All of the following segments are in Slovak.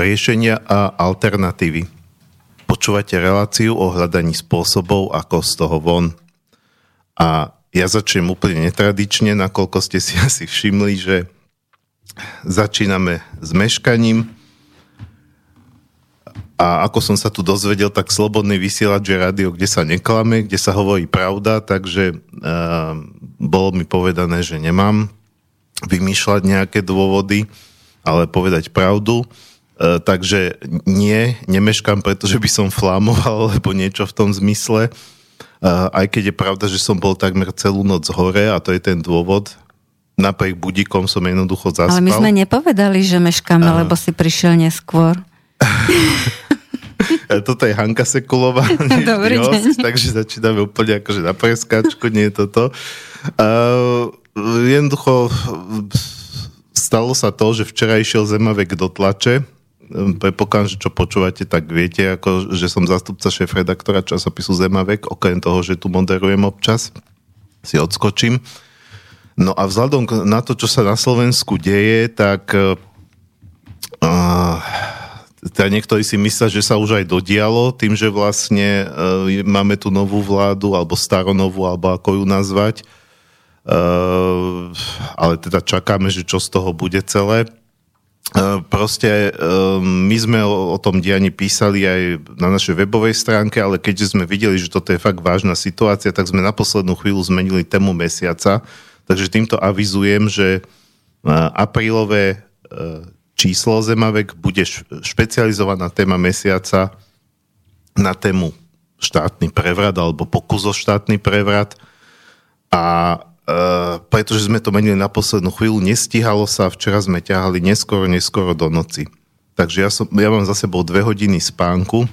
riešenia a alternatívy. Počúvate reláciu o hľadaní spôsobov, ako z toho von. A ja začnem úplne netradične, nakoľko ste si asi všimli, že začíname s meškaním. A ako som sa tu dozvedel, tak slobodný vysielač je rádio, kde sa neklame, kde sa hovorí pravda, takže uh, bolo mi povedané, že nemám vymýšľať nejaké dôvody, ale povedať pravdu. Uh, takže nie, nemeškam, pretože by som flámoval, alebo niečo v tom zmysle. Uh, aj keď je pravda, že som bol takmer celú noc hore a to je ten dôvod, napriek budíkom som jednoducho zaspal. Ale my sme nepovedali, že meškáme, uh, lebo si prišiel neskôr. Toto je Hanka Sekulová, Dobrý host, takže začíname úplne akože na preskačku, nie je toto. Uh, jednoducho stalo sa to, že včera išiel Zemavek do tlače, prepokladám, že čo počúvate, tak viete, ako, že som zástupca šéf-redaktora časopisu Zemavek, okrem toho, že tu moderujem občas, si odskočím. No a vzhľadom na to, čo sa na Slovensku deje, tak uh, teda niektorí si myslia, že sa už aj dodialo tým, že vlastne uh, máme tu novú vládu, alebo staronovú, alebo ako ju nazvať. Uh, ale teda čakáme, že čo z toho bude celé. Uh, proste uh, my sme o, tom dianí písali aj na našej webovej stránke, ale keďže sme videli, že toto je fakt vážna situácia, tak sme na poslednú chvíľu zmenili tému mesiaca. Takže týmto avizujem, že aprílové číslo Zemavek bude špecializovaná téma mesiaca na tému štátny prevrat alebo pokus o štátny prevrat a e, pretože sme to menili na poslednú chvíľu, nestíhalo sa, včera sme ťahali neskoro, neskoro do noci. Takže ja, som, ja mám za sebou dve hodiny spánku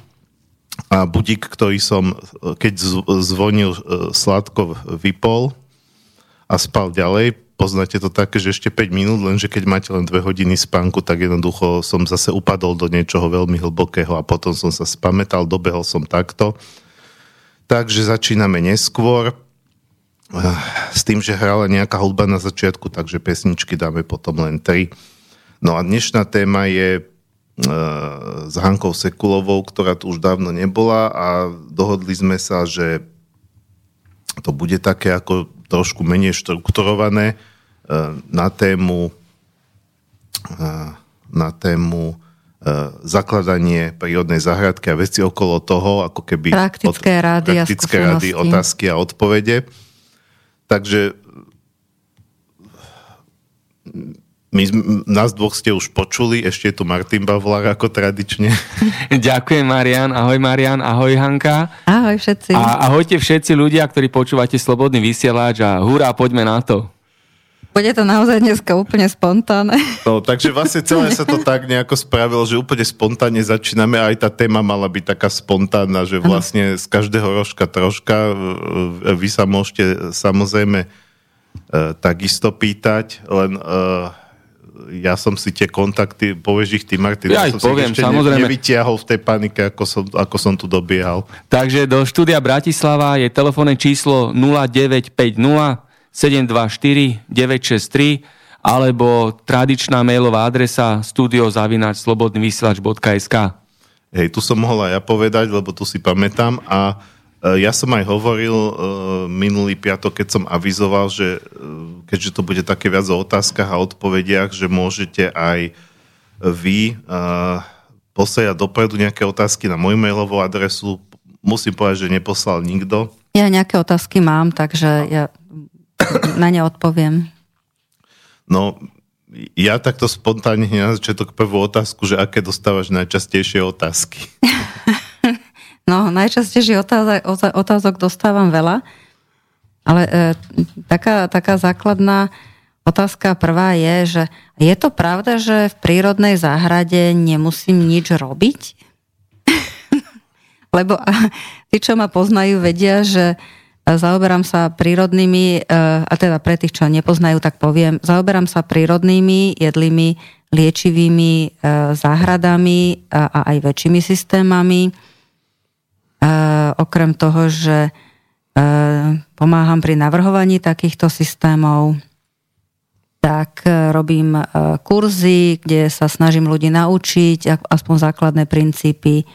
a budík, ktorý som, keď zvonil e, Sladko, vypol a spal ďalej, poznáte to také, že ešte 5 minút, lenže keď máte len 2 hodiny spánku, tak jednoducho som zase upadol do niečoho veľmi hlbokého a potom som sa spametal, dobehol som takto. Takže začíname neskôr s tým, že hrala nejaká hudba na začiatku, takže pesničky dáme potom len 3. No a dnešná téma je e, s Hankou Sekulovou, ktorá tu už dávno nebola a dohodli sme sa, že to bude také ako trošku menej štrukturované e, na tému e, na tému zakladanie prírodnej záhradky a veci okolo toho, ako keby praktické, od, rády, praktické a rady, otázky a odpovede. Takže my, nás dvoch ste už počuli, ešte je tu Martin Bavlár ako tradične. Ďakujem Marian, ahoj Marian, ahoj Hanka. Ahoj všetci. A ahojte všetci ľudia, ktorí počúvate Slobodný vysielač a hurá, poďme na to. Bude to naozaj dneska úplne spontánne. No, takže vlastne celé sa to tak nejako spravilo, že úplne spontánne začíname a aj tá téma mala byť taká spontánna, že vlastne z každého rožka troška vy sa môžete samozrejme uh, takisto pýtať, len ja som si tie kontakty, povieš ich ty, Martin, ja, ja som poviem, si ešte samozrejme. nevytiahol v tej panike, ako som, ako som tu dobiehal. Takže do štúdia Bratislava je telefónne číslo 0950 724 963 alebo tradičná mailová adresa studiozavináčslobodnyvysielač.sk Hej, tu som mohol aj ja povedať, lebo tu si pamätám a e, ja som aj hovoril uh, minulý piatok, keď som avizoval, že uh, keďže to bude také viac o otázkach a odpovediach, že môžete aj vy posielať dopredu nejaké otázky na moju mailovú adresu. Musím povedať, že neposlal nikto. Ja nejaké otázky mám, takže ja na ne odpoviem. No, ja takto spontánne na začiatok prvú otázku, že aké dostávaš najčastejšie otázky? No, najčastejšie otázok, otázok dostávam veľa, ale e, taká, taká základná otázka prvá je, že je to pravda, že v prírodnej záhrade nemusím nič robiť? Lebo a, tí, čo ma poznajú, vedia, že zaoberám sa prírodnými, e, a teda pre tých, čo nepoznajú, tak poviem, zaoberám sa prírodnými, jedlými, liečivými e, záhradami a aj väčšími systémami. E, okrem toho, že pomáham pri navrhovaní takýchto systémov, tak e, robím e, kurzy, kde sa snažím ľudí naučiť aspoň základné princípy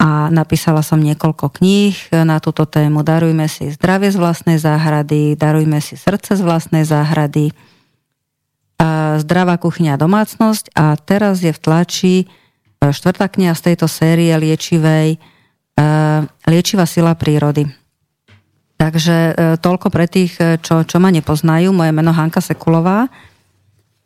a napísala som niekoľko kníh na túto tému. Darujme si zdravie z vlastnej záhrady, darujme si srdce z vlastnej záhrady, zdravá kuchyňa domácnosť a teraz je v tlači e, štvrtá kniha z tejto série liečivej Liečivá sila prírody. Takže e, toľko pre tých, e, čo, čo ma nepoznajú. Moje meno Hanka Sekulová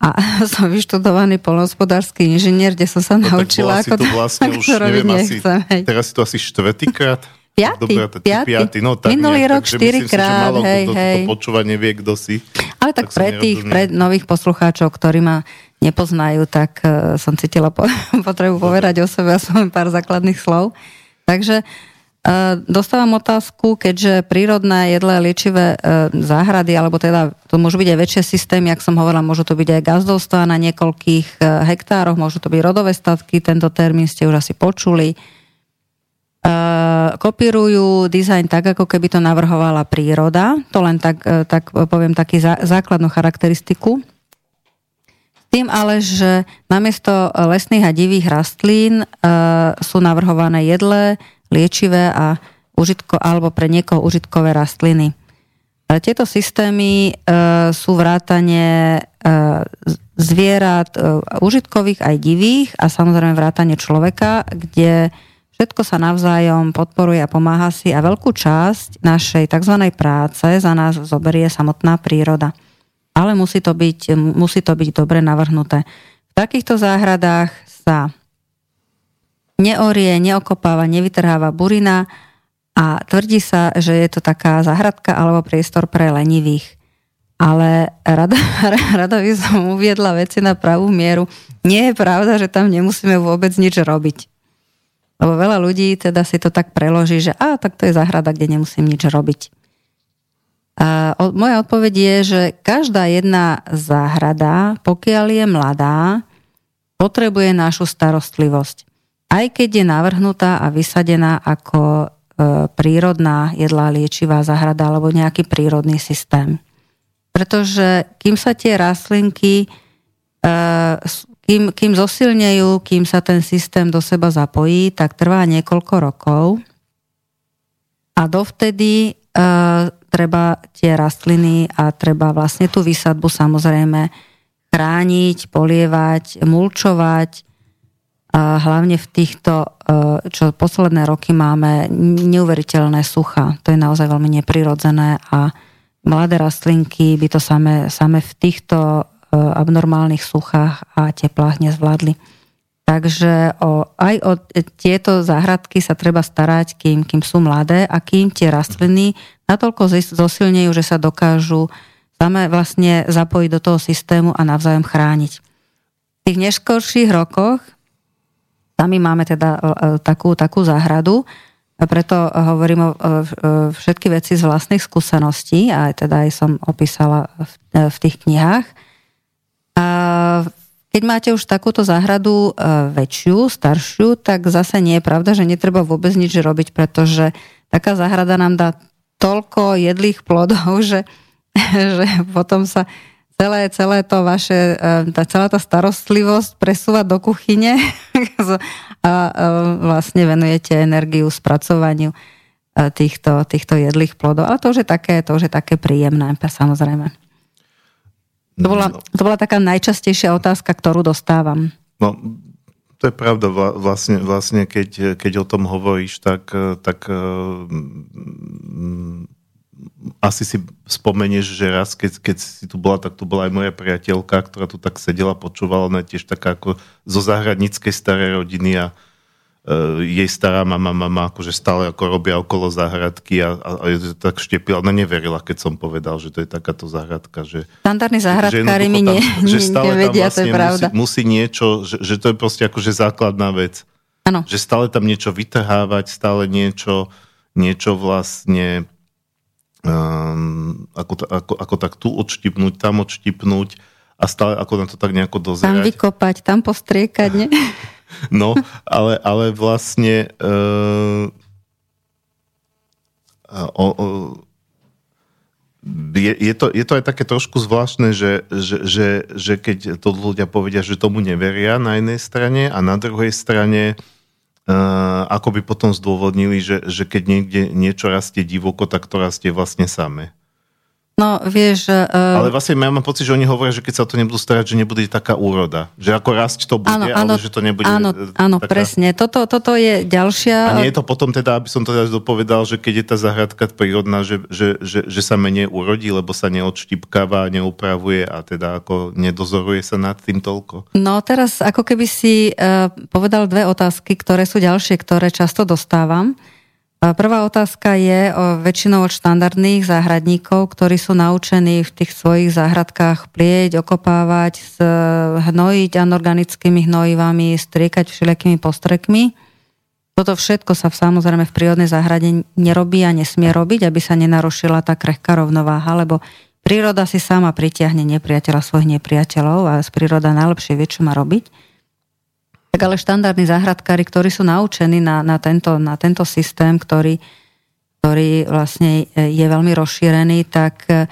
a som vyštudovaný polnohospodársky inžinier, kde som sa no, naučila, ako to, vlastne už, to robiť neviem, nechcem. Asi, teraz si to asi štvrtýkrát? Piatý, Dobre, piatý. piatý. No, tak Minulý nejak, rok štyrikrát, hej, kto, hej. To počúvanie vie, kto si. Ale tak, tak pre tých, pre nových poslucháčov, ktorí ma nepoznajú, tak uh, som cítila po, potrebu povedať o sebe aspoň pár základných slov. Takže uh, Dostávam otázku, keďže prírodné jedlé liečivé e, záhrady, alebo teda to môžu byť aj väčšie systémy, ak som hovorila, môžu to byť aj gazdovstvá na niekoľkých e, hektároch, môžu to byť rodové statky, tento termín ste už asi počuli. E, kopírujú dizajn tak, ako keby to navrhovala príroda, to len tak, tak poviem taký základnú charakteristiku. Tým ale, že namiesto lesných a divých rastlín sú navrhované jedlé, liečivé a užitko, alebo pre niekoho užitkové rastliny. Tieto systémy e, sú vrátane e, zvierat e, užitkových aj divých a samozrejme vrátane človeka, kde všetko sa navzájom podporuje a pomáha si a veľkú časť našej tzv. práce za nás zoberie samotná príroda. Ale musí to byť, musí to byť dobre navrhnuté. V takýchto záhradách sa neorie, neokopáva, nevytrháva burina a tvrdí sa, že je to taká zahradka alebo priestor pre lenivých. Ale rada, rada by som uviedla veci na pravú mieru. Nie je pravda, že tam nemusíme vôbec nič robiť. Lebo veľa ľudí teda si to tak preloží, že a tak to je zahrada, kde nemusím nič robiť. A moja odpoveď je, že každá jedna záhrada, pokiaľ je mladá, potrebuje našu starostlivosť aj keď je navrhnutá a vysadená ako e, prírodná jedlá liečivá zahrada alebo nejaký prírodný systém. Pretože kým sa tie rastlinky, e, kým, kým zosilnejú, kým sa ten systém do seba zapojí, tak trvá niekoľko rokov. A dovtedy e, treba tie rastliny a treba vlastne tú výsadbu samozrejme chrániť, polievať, mulčovať, hlavne v týchto, e, čo posledné roky máme, neuveriteľné sucha. To je naozaj veľmi neprirodzené a mladé rastlinky by to same, same v týchto e, abnormálnych suchách a teplách nezvládli. Takže o, aj o tieto záhradky sa treba starať, kým, kým sú mladé a kým tie rastliny natoľko zosilnejú, že sa dokážu same vlastne zapojiť do toho systému a navzájom chrániť. V tých neskôrších rokoch Sami máme teda e, takú, takú záhradu, a preto hovorím o všetky veci z vlastných skúseností a teda aj som opísala v, e, tých knihách. A keď máte už takúto záhradu e, väčšiu, staršiu, tak zase nie je pravda, že netreba vôbec nič robiť, pretože taká záhrada nám dá toľko jedlých plodov, že, že potom sa celé, celé to vaše, e, tá, celá tá starostlivosť presúva do kuchyne a e, vlastne venujete energiu spracovaniu e, týchto, týchto jedlých plodov. Ale to už je také, to už je také príjemné, samozrejme. To bola, no. to bola taká najčastejšia otázka, ktorú dostávam. No, to je pravda. Vlastne, vlastne keď, keď o tom hovoríš, tak, tak asi si spomenieš, že raz, keď, keď si tu bola, tak tu bola aj moja priateľka, ktorá tu tak sedela, počúvala, ona je tiež taká ako zo záhradníckej starej rodiny a uh, jej stará mama, mama akože stále ako robia okolo záhradky a, a, a tak štepila. Ona neverila, keď som povedal, že to je takáto záhradka. Že, Standardní záhradkári mi ne, že stále nevedia, vlastne to je vlastne pravda. Musí, musí niečo, že, že to je proste akože základná vec. Ano. Že stále tam niečo vytrhávať, stále niečo, niečo vlastne um, ako, ako, ako tak tu odštipnúť, tam odštipnúť a stále ako na to tak nejako dozerať. Tam vykopať, tam postriekať, ne? No, ale, ale vlastne uh, o, o, je, je, to, je to aj také trošku zvláštne, že, že, že, že keď to ľudia povedia, že tomu neveria na jednej strane a na druhej strane uh, ako by potom zdôvodnili, že, že keď niekde niečo rastie divoko, tak to rastie vlastne samé. No, vieš... Uh... Ale vlastne ja mám pocit, že oni hovoria, že keď sa to nebudú starať, že nebude taká úroda. Že ako rásť to bude, áno, áno, ale že to nebude... Áno, e, áno taká... presne. Toto, toto je ďalšia... A nie je to potom teda, aby som to teda dopovedal, že keď je tá zahradka prírodná, že, že, že, že sa menej urodí, lebo sa neodštipkáva, neupravuje a teda ako nedozoruje sa nad tým toľko? No teraz ako keby si uh, povedal dve otázky, ktoré sú ďalšie, ktoré často dostávam. Prvá otázka je o väčšinou od štandardných záhradníkov, ktorí sú naučení v tých svojich záhradkách plieť, okopávať, hnojiť anorganickými hnojivami, striekať všelijakými postrekmi. Toto všetko sa samozrejme v prírodnej záhrade nerobí a nesmie robiť, aby sa nenarušila tá krehká rovnováha, lebo príroda si sama pritiahne nepriateľa svojich nepriateľov a príroda najlepšie vie, čo má robiť. Tak ale štandardní záhradkári, ktorí sú naučení na, na, tento, na tento systém, ktorý, ktorý vlastne je veľmi rozšírený, tak e,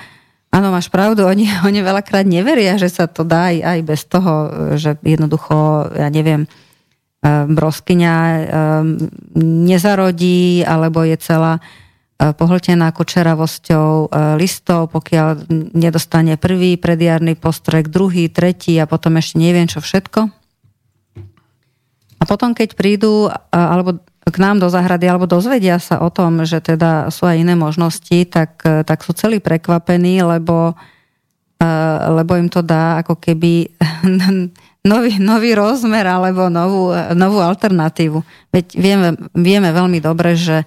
áno, máš pravdu, oni, oni veľakrát neveria, že sa to dá aj, aj bez toho, že jednoducho, ja neviem, e, broskyňa nezarodí, alebo je celá pohltená kočeravosťou listov, pokiaľ nedostane prvý predjarný postrek, druhý, tretí a potom ešte neviem čo všetko. A potom, keď prídu alebo k nám do záhrady alebo dozvedia sa o tom, že teda sú aj iné možnosti, tak, tak sú celí prekvapení, lebo, lebo im to dá ako keby nový, nový rozmer alebo novú, novú alternatívu. Veď vieme, vieme veľmi dobre, že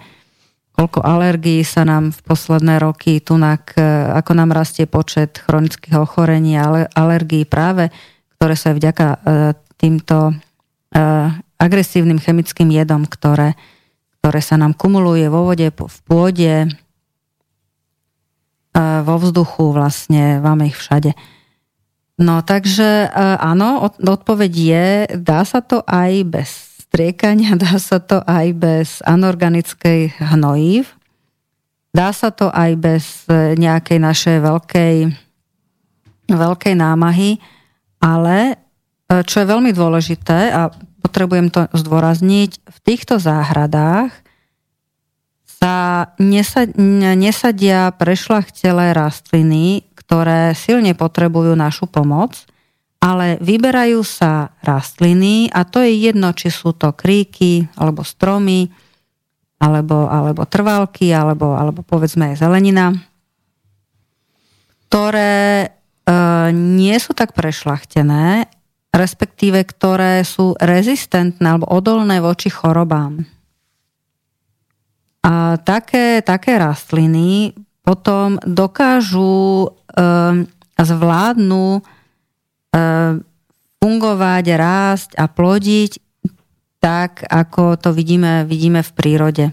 koľko alergií sa nám v posledné roky tunak, ako nám rastie počet chronických ochorení a alergií práve, ktoré sa vďaka e, týmto e, agresívnym chemickým jedom, ktoré, ktoré sa nám kumuluje vo vode, v pôde, vo vzduchu vlastne, máme ich všade. No takže áno, odpoveď je, dá sa to aj bez striekania, dá sa to aj bez anorganickej hnojív, dá sa to aj bez e, nejakej našej veľkej, veľkej námahy, ale e, čo je veľmi dôležité a potrebujem to zdôrazniť, v týchto záhradách sa nesadia prešlachtelé rastliny, ktoré silne potrebujú našu pomoc, ale vyberajú sa rastliny a to je jedno, či sú to kríky, alebo stromy, alebo, alebo trvalky, alebo, alebo povedzme aj zelenina, ktoré e, nie sú tak prešlachtené respektíve ktoré sú rezistentné alebo odolné voči chorobám. A také, také rastliny potom dokážu um, zvládnu um, fungovať, rásť a plodiť tak, ako to vidíme, vidíme v prírode.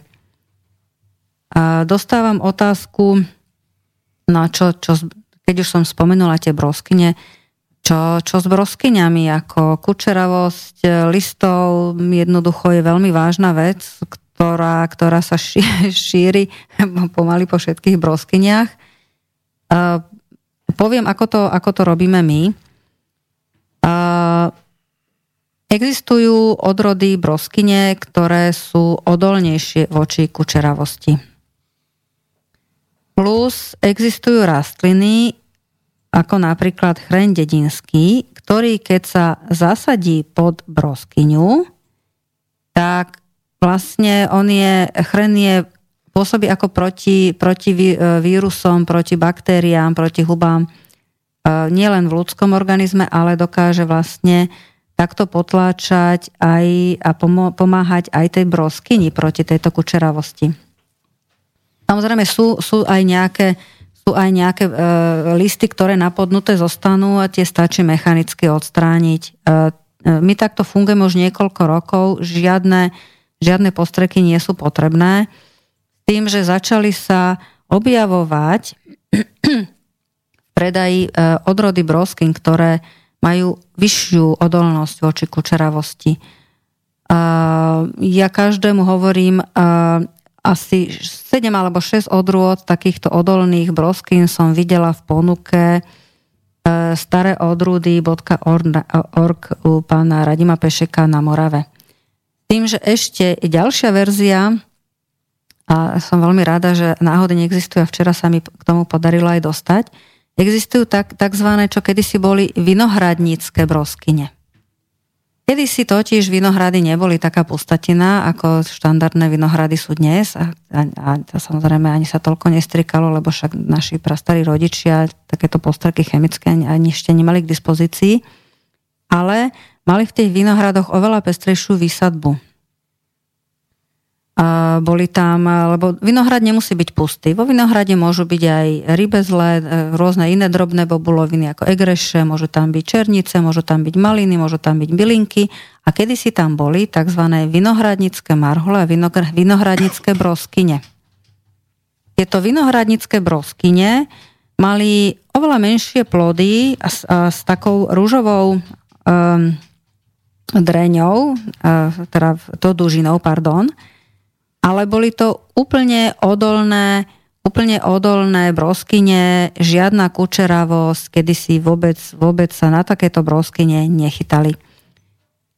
A dostávam otázku, no čo, čo, keď už som spomenula tie broskyne, čo, čo s broskyňami, ako kučeravosť listov jednoducho je veľmi vážna vec, ktorá, ktorá sa šíri pomaly po všetkých broskyniach. Poviem, ako to, ako to robíme my. Existujú odrody broskyne, ktoré sú odolnejšie voči kučeravosti. Plus existujú rastliny, ako napríklad chreň dedinský, ktorý keď sa zasadí pod broskyňu, tak vlastne on je, chren je, pôsobí ako proti, proti e, vírusom, proti baktériám, proti hubám, e, nielen v ľudskom organizme, ale dokáže vlastne takto potláčať aj a pomáhať aj tej broskyni proti tejto kučeravosti. Samozrejme sú, sú aj nejaké sú aj nejaké e, listy, ktoré napodnuté zostanú a tie stačí mechanicky odstrániť. E, e, my takto fungujeme už niekoľko rokov, žiadne, žiadne postreky nie sú potrebné. Tým, že začali sa objavovať v predaji e, odrody broskin, ktoré majú vyššiu odolnosť voči kučeravosti. E, ja každému hovorím, asi 7 alebo 6 odrôd takýchto odolných broskín som videla v ponuke e, staré odrúdy.org u pána Radima Pešeka na Morave. Tým, že ešte ďalšia verzia, a som veľmi rada, že náhody neexistuje a včera sa mi k tomu podarilo aj dostať, existujú tak, takzvané, čo kedysi boli vinohradnícke broskyne. Kedy si totiž vinohrady neboli taká pustatina, ako štandardné vinohrady sú dnes? A, a, a samozrejme ani sa toľko nestrikalo, lebo však naši prastarí rodičia takéto postraky chemické ani ešte nemali k dispozícii, ale mali v tých vinohradoch oveľa pestrejšiu výsadbu boli tam, lebo vinohrad nemusí byť pustý. Vo vinohrade môžu byť aj rybezle, rôzne iné drobné bobuloviny ako egreše, môžu tam byť černice, môžu tam byť maliny, môžu tam byť bylinky a kedysi tam boli tzv. vinohradnické marhole a vinohradnické broskyne. Tieto vinohradnické broskyne mali oveľa menšie plody a s, a s takou rúžovou um, dreňou, uh, teda to dužinou, pardon, ale boli to úplne odolné, úplne odolné broskyne, žiadna kučeravosť, kedy si vôbec, vôbec sa na takéto broskyne nechytali.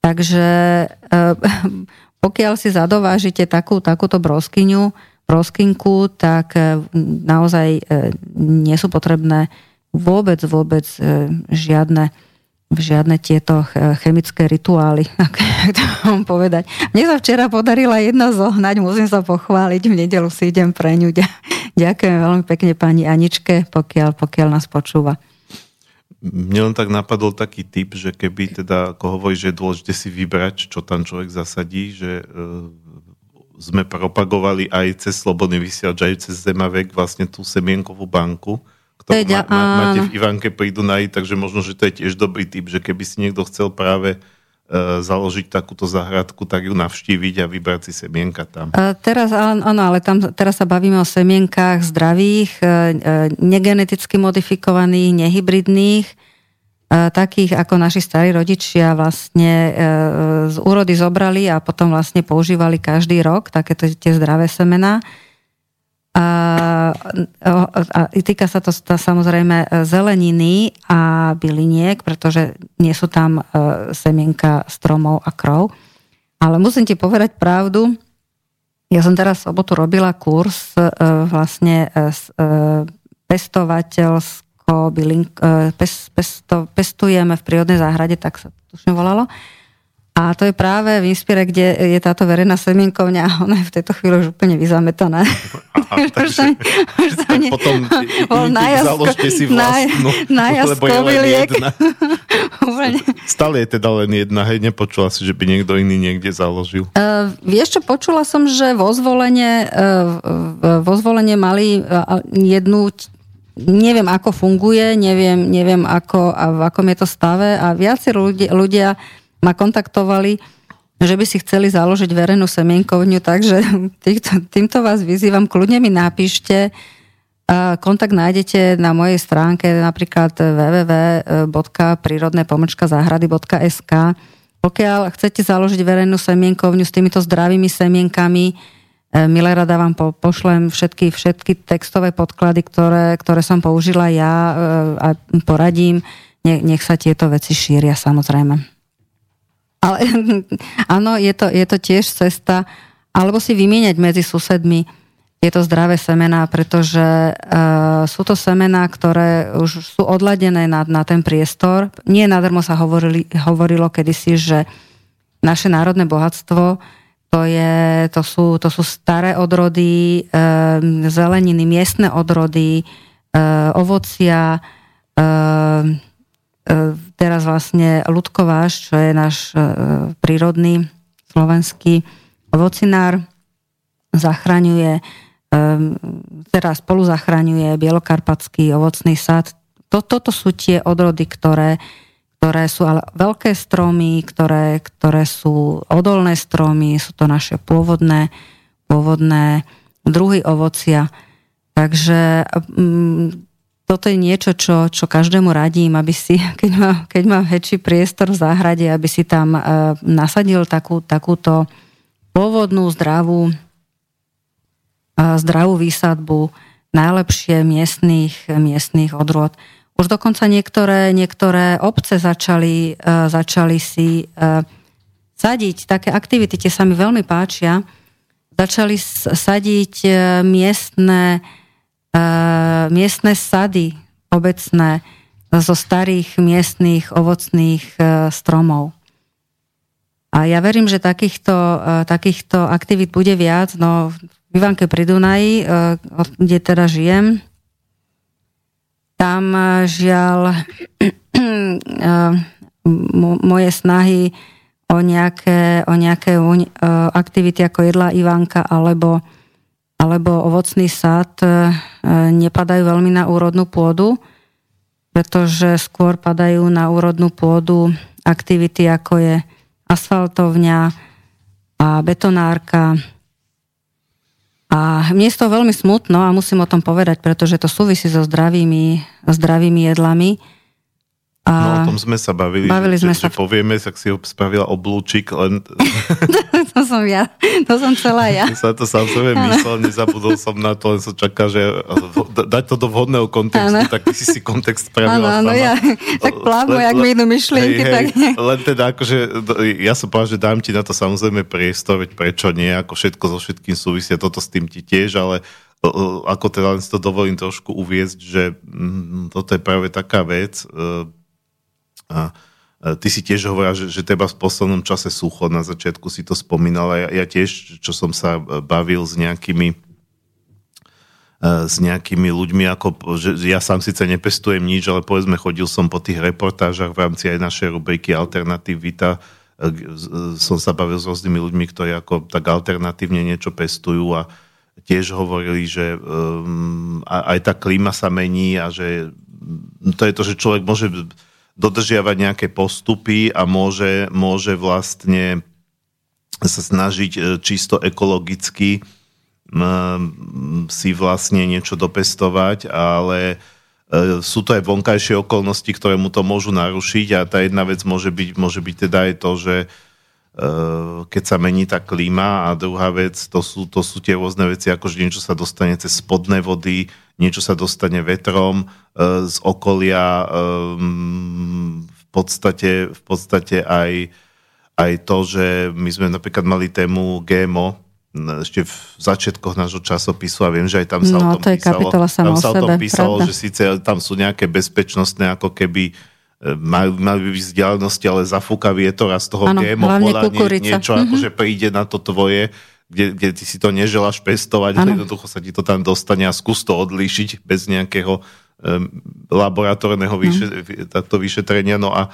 Takže eh, pokiaľ si zadovážite takú, takúto broskyňu, broskynku, tak eh, naozaj eh, nie sú potrebné vôbec, vôbec žiadne žiadne tieto chemické rituály, ak to mám povedať. Mne sa včera podarila jedno zohnať, musím sa pochváliť, v nedelu si idem pre ňu. Ďakujem veľmi pekne pani Aničke, pokiaľ, pokiaľ nás počúva. Mne len tak napadol taký typ, že keby teda, ako hovorí, že je dôležité si vybrať, čo tam človek zasadí, že e, sme propagovali aj cez Slobodný vysielač, aj cez Zemavek vlastne tú semienkovú banku, ktorú ma, ma, máte v Ivanke prídu nájsť, takže možno, že to je tiež dobrý typ, že keby si niekto chcel práve uh, založiť takúto zahradku, tak ju navštíviť a vybrať si semienka tam. Uh, teraz, áno, ale tam teraz sa bavíme o semienkách zdravých, uh, negeneticky modifikovaných, nehybridných, takých ako naši starí rodičia vlastne z úrody zobrali a potom vlastne používali každý rok takéto tie zdravé semená. A, a týka sa to samozrejme zeleniny a byliniek, pretože nie sú tam e, semienka stromov a krov. Ale musím ti povedať pravdu, ja som teraz v sobotu robila kurz e, vlastne e, pestovateľsko bylink, pes, pesto, pestujeme v prírodnej záhrade, tak sa to už volalo. A to je práve v Inspire, kde je táto verejná semienkovňa a ona je v tejto chvíli už úplne vyzametaná. Aha, takže, už sa ne, potom bol založte si vlastnú, lebo je len jedna. Stále je teda len jedna, hej, nepočula si, že by niekto iný niekde založil. Uh, vieš čo, počula som, že vo zvolenie, uh, vo zvolenie mali uh, jednu neviem, ako funguje, neviem, neviem ako, a v akom je to stave a viacerí ľudia, ľudia ma kontaktovali, že by si chceli založiť verejnú semienkovňu, takže týmto, týmto vás vyzývam, kľudne mi napíšte. Kontakt nájdete na mojej stránke napríklad www.prírodné-záhrady.sk Pokiaľ chcete založiť verejnú semienkovňu s týmito zdravými semienkami, e, milé rada vám po, pošlem všetky, všetky textové podklady, ktoré, ktoré som použila ja e, a poradím. Nech, nech sa tieto veci šíria samozrejme. Ale áno, je to, je to tiež cesta, alebo si vymieňať medzi susedmi tieto zdravé semená, pretože uh, sú to semená, ktoré už sú odladené na, na ten priestor. Nie nadarmo sa hovorili, hovorilo kedysi, že naše národné bohatstvo to, je, to, sú, to sú staré odrody, uh, zeleniny, miestne odrody, uh, ovocia, E, teraz vlastne Ludkováš, čo je náš e, prírodný slovenský ovocinár, zachraňuje, e, teraz spolu zachraňuje Bielokarpatský ovocný sad. Toto sú tie odrody, ktoré, ktoré sú ale veľké stromy, ktoré, ktoré sú odolné stromy, sú to naše pôvodné, pôvodné druhy ovocia. Takže toto je niečo, čo, čo každému radím, aby si, keď má, keď má väčší priestor v záhrade, aby si tam uh, nasadil takú, takúto pôvodnú, zdravú zdravú výsadbu, najlepšie miestných, miestných odrôd. Už dokonca niektoré, niektoré obce začali, začali si sadiť také aktivity, tie sa mi veľmi páčia, začali sadiť miestne, miestne sady obecné zo starých miestných ovocných stromov. A ja verím, že takýchto, takýchto aktivít bude viac. No, v Ivanke pri Dunaji, kde teda žijem, tam žiaľ moje snahy o nejaké, o nejaké aktivity ako jedla Ivanka alebo, alebo ovocný sad nepadajú veľmi na úrodnú pôdu, pretože skôr padajú na úrodnú pôdu aktivity ako je asfaltovňa a betonárka. A mne je to veľmi smutno a musím o tom povedať, pretože to súvisí so zdravými, zdravými jedlami a no o tom sme sa bavili, bavili že, sme že, sa... že povieme, tak si ho spravila oblúčik, len... to som ja, to som celá ja. sa to sám sebe myslel, nezabudol som na to, len som čaká, že dať to do vhodného kontextu, ano. tak ty si si kontext spravila ano, sama. ja, tak plánu, jak mi idú myšlienky, hej, tak... Hej, len teda akože, ja som povedal, že dám ti na to samozrejme priestor, veď prečo nie, ako všetko so všetkým súvisia, toto s tým ti tiež, ale ako teda len si to dovolím trošku uviezť, že mm, toto je práve taká vec, e, a ty si tiež hovoril, že, že teba v poslednom čase sucho, na začiatku si to spomínal a ja, ja tiež, čo som sa bavil s nejakými e, s nejakými ľuďmi, ako, že ja sám síce nepestujem nič, ale povedzme chodil som po tých reportážach v rámci aj našej rubriky Alternativita, e, som sa bavil s rôznymi ľuďmi, ktorí ako tak alternatívne niečo pestujú a tiež hovorili, že um, aj tá klíma sa mení a že to je to, že človek môže dodržiavať nejaké postupy a môže, môže vlastne sa snažiť e, čisto ekologicky si vlastne niečo dopestovať, ale e, sú to aj vonkajšie okolnosti, ktoré mu to môžu narušiť a tá jedna vec môže byť, môže byť teda aj to, že e, keď sa mení tá klíma a druhá vec, to sú, to sú tie rôzne veci, ako že niečo sa dostane cez spodné vody, niečo sa dostane vetrom e, z okolia, e, v podstate, v podstate aj, aj to, že my sme napríklad mali tému GMO, ešte v začiatkoch nášho časopisu a viem, že aj tam sa no, o tom to je písalo. Tam sa o tom písalo, pravda. že síce tam sú nejaké bezpečnostné ako keby e, by byť vzdialenosti, ale zafúka vietor a z toho ano, GMO pola nie, niečo mm-hmm. akože príde na to tvoje kde, kde ty si to neželáš pestovať, ale jednoducho sa ti to tam dostane a skús to odlíšiť bez nejakého um, laboratórneho vyše, mm. takto vyšetrenia. No a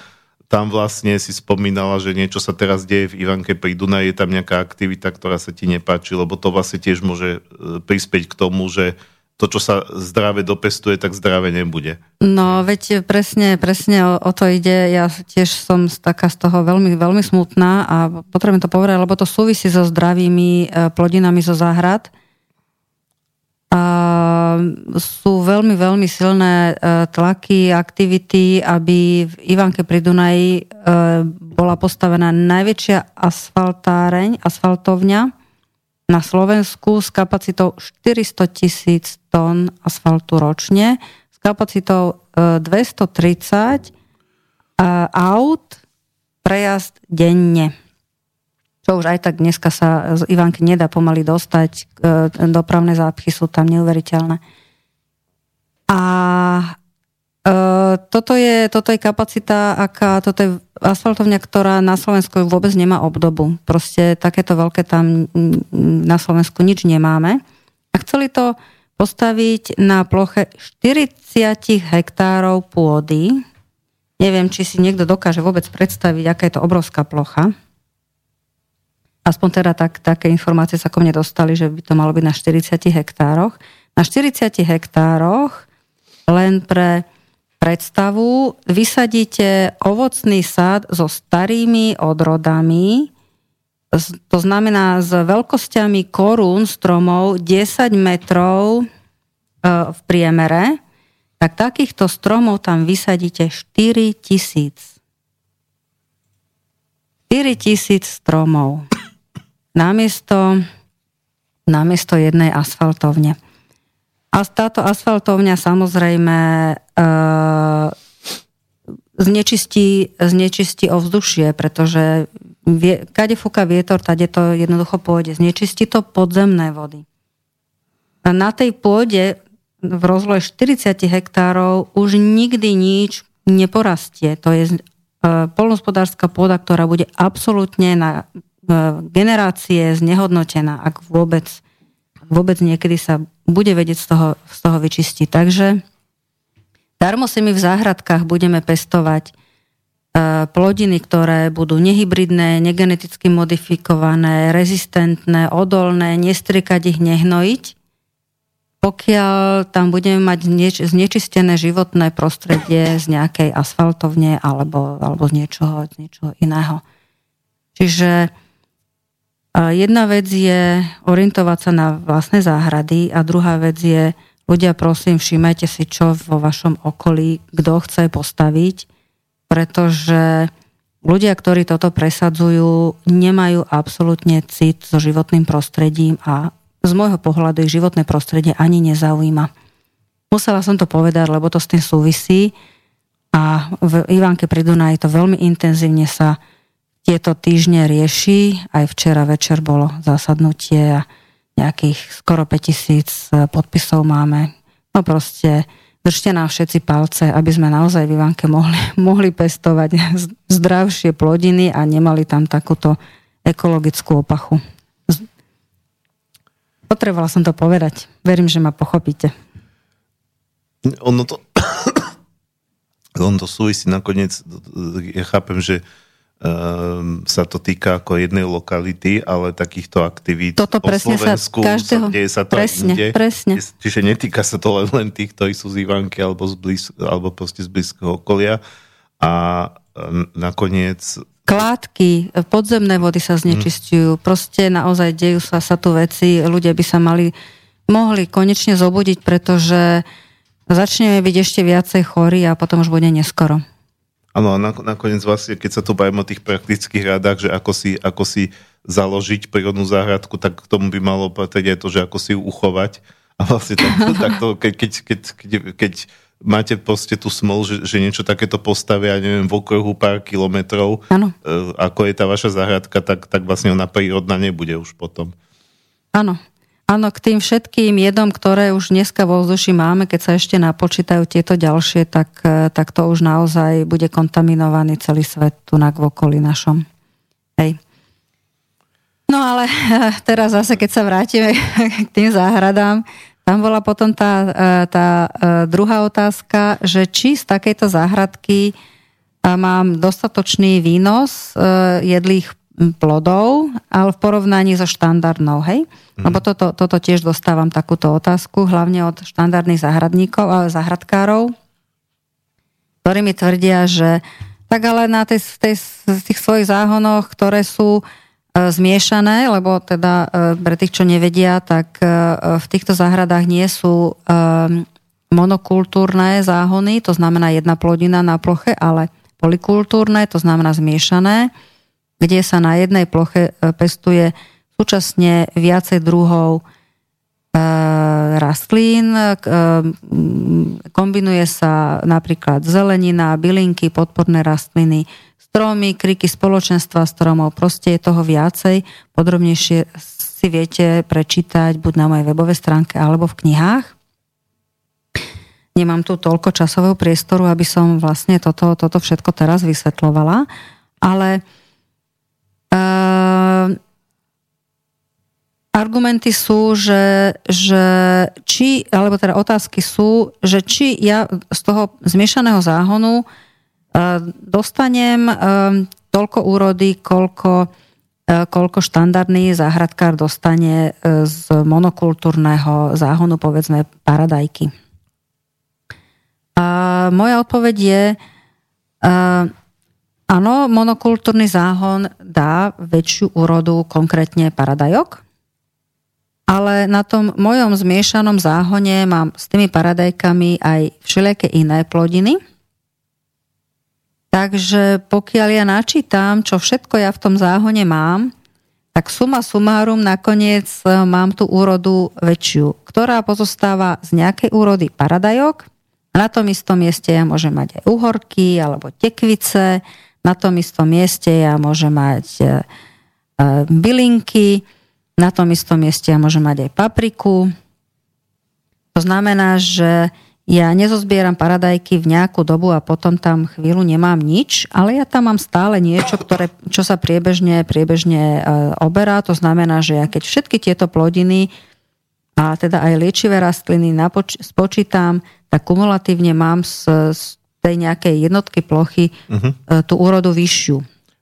tam vlastne si spomínala, že niečo sa teraz deje v Ivanke pri Dunaji, je tam nejaká aktivita, ktorá sa ti nepáči, lebo to vlastne tiež môže e, prispieť k tomu, že to, čo sa zdrave dopestuje, tak zdrave nebude. No, veď presne, presne o, o to ide. Ja tiež som taká z toho veľmi, veľmi smutná a potrebujem to povedať, lebo to súvisí so zdravými e, plodinami zo záhrad. A sú veľmi, veľmi silné e, tlaky, aktivity, aby v Ivanke pri Dunaji e, bola postavená najväčšia asfaltáreň, asfaltovňa na Slovensku s kapacitou 400 tisíc tón asfaltu ročne, s kapacitou 230 e, aut prejazd denne. Čo už aj tak dneska sa z Ivanky nedá pomaly dostať, e, dopravné zápchy sú tam neuveriteľné. A e, toto je, toto je kapacita, aká, toto je asfaltovňa, ktorá na Slovensku vôbec nemá obdobu. Proste takéto veľké tam na Slovensku nič nemáme. A chceli to postaviť na ploche 40 hektárov pôdy. Neviem, či si niekto dokáže vôbec predstaviť, aká je to obrovská plocha. Aspoň teda tak, také informácie sa ko mne dostali, že by to malo byť na 40 hektároch. Na 40 hektároch len pre predstavu, vysadíte ovocný sad so starými odrodami, to znamená s veľkosťami korún stromov 10 metrov e, v priemere, tak takýchto stromov tam vysadíte 4 tisíc. 4 tisíc stromov. Namiesto, namiesto jednej asfaltovne. A táto asfaltovňa samozrejme e, znečistí, znečistí ovzdušie, pretože vie, kade fúka vietor, tade to jednoducho pôjde. Znečistí to podzemné vody. A na tej pôde v rozlohe 40 hektárov už nikdy nič neporastie. To je e, polnospodárska pôda, ktorá bude absolútne na e, generácie znehodnotená, ak vôbec, vôbec niekedy sa bude vedieť z toho, z toho vyčistiť. Takže darmo si my v záhradkách budeme pestovať e, plodiny, ktoré budú nehybridné, negeneticky modifikované, rezistentné, odolné, nestrikať ich, nehnojiť, pokiaľ tam budeme mať znečistené životné prostredie z nejakej asfaltovne alebo, alebo z, niečoho, z niečoho iného. Čiže Jedna vec je orientovať sa na vlastné záhrady a druhá vec je, ľudia prosím, všimajte si, čo vo vašom okolí, kto chce postaviť, pretože ľudia, ktorí toto presadzujú, nemajú absolútne cit so životným prostredím a z môjho pohľadu ich životné prostredie ani nezaujíma. Musela som to povedať, lebo to s tým súvisí a v Ivánke pri Dunaji to veľmi intenzívne sa tieto týždne rieši. Aj včera večer bolo zasadnutie a nejakých skoro 5000 e, podpisov máme. No proste držte nám všetci palce, aby sme naozaj v Ivanke mohli, mohli pestovať zdravšie plodiny a nemali tam takúto ekologickú opachu. Potrebovala som to povedať. Verím, že ma pochopíte. Ono to, ono to súvisí nakoniec, ja chápem, že um, sa to týka ako jednej lokality, ale takýchto aktivít Toto presne sa každého, deje sa to presne, inde. presne. Čiže netýka sa to len, len tých, ktorí sú z Ivanky alebo z, blíz, alebo proste z blízkeho okolia. A um, nakoniec kládky, podzemné vody sa znečistujú, hmm. proste naozaj dejú sa, sa tu veci, ľudia by sa mali, mohli konečne zobudiť, pretože začneme byť ešte viacej chorí a potom už bude neskoro. Áno, a nakoniec vlastne, keď sa tu bavíme o tých praktických radách, že ako si, ako si založiť prírodnú záhradku, tak k tomu by malo patriť aj to, že ako si ju uchovať. A vlastne takto, takto keď, keď, keď, keď, keď máte proste tú smol, že, že niečo takéto postavia, neviem, v okruhu pár kilometrov, ano. E, ako je tá vaša záhradka, tak, tak vlastne ona prírodná nebude už potom. Áno, Áno, k tým všetkým jedom, ktoré už dneska vo vzduši máme, keď sa ešte napočítajú tieto ďalšie, tak, e, tak to už naozaj bude kontaminovaný celý svet tu na v okolí našom. Hej. No ale teraz zase, keď sa vrátime k tým záhradám, tam bola potom tá, e, tá e, druhá otázka, že či z takejto záhradky mám dostatočný výnos jedlých plodov, ale v porovnaní so štandardnou, hej? Mm. Lebo toto, toto tiež dostávam takúto otázku, hlavne od štandardných záhradníkov, ale záhradkárov, ktorí mi tvrdia, že tak ale na tej, tej, tých svojich záhonoch, ktoré sú e, zmiešané, lebo teda e, pre tých, čo nevedia, tak e, v týchto záhradách nie sú monokultúrne záhony, to znamená jedna plodina na ploche, ale polikultúrne, to znamená zmiešané kde sa na jednej ploche e, pestuje súčasne viacej druhov e, rastlín, e, kombinuje sa napríklad zelenina, bylinky, podporné rastliny, stromy, kriky spoločenstva stromov, proste je toho viacej. Podrobnejšie si viete prečítať buď na mojej webovej stránke alebo v knihách. Nemám tu toľko časového priestoru, aby som vlastne toto, toto všetko teraz vysvetlovala, ale Uh, argumenty sú, že, že či, alebo teda otázky sú, že či ja z toho zmiešaného záhonu uh, dostanem uh, toľko úrody, koľko, uh, koľko štandardný záhradkár dostane uh, z monokultúrneho záhonu, povedzme paradajky. Uh, moja odpoveď je, Áno, monokultúrny záhon dá väčšiu úrodu, konkrétne paradajok, ale na tom mojom zmiešanom záhone mám s tými paradajkami aj všelijaké iné plodiny. Takže pokiaľ ja načítam, čo všetko ja v tom záhone mám, tak suma sumárum nakoniec e, mám tú úrodu väčšiu, ktorá pozostáva z nejakej úrody paradajok. Na tom istom mieste ja môžem mať aj uhorky alebo tekvice, na tom istom mieste ja môžem mať e, e, bylinky, na tom istom mieste ja môžem mať aj papriku. To znamená, že ja nezozbieram paradajky v nejakú dobu a potom tam chvíľu nemám nič, ale ja tam mám stále niečo, ktoré, čo sa priebežne, priebežne e, oberá. To znamená, že ja keď všetky tieto plodiny a teda aj liečivé rastliny napoč- spočítam, tak kumulatívne mám z, z tej nejakej jednotky plochy uh-huh. tú úrodu vyššiu.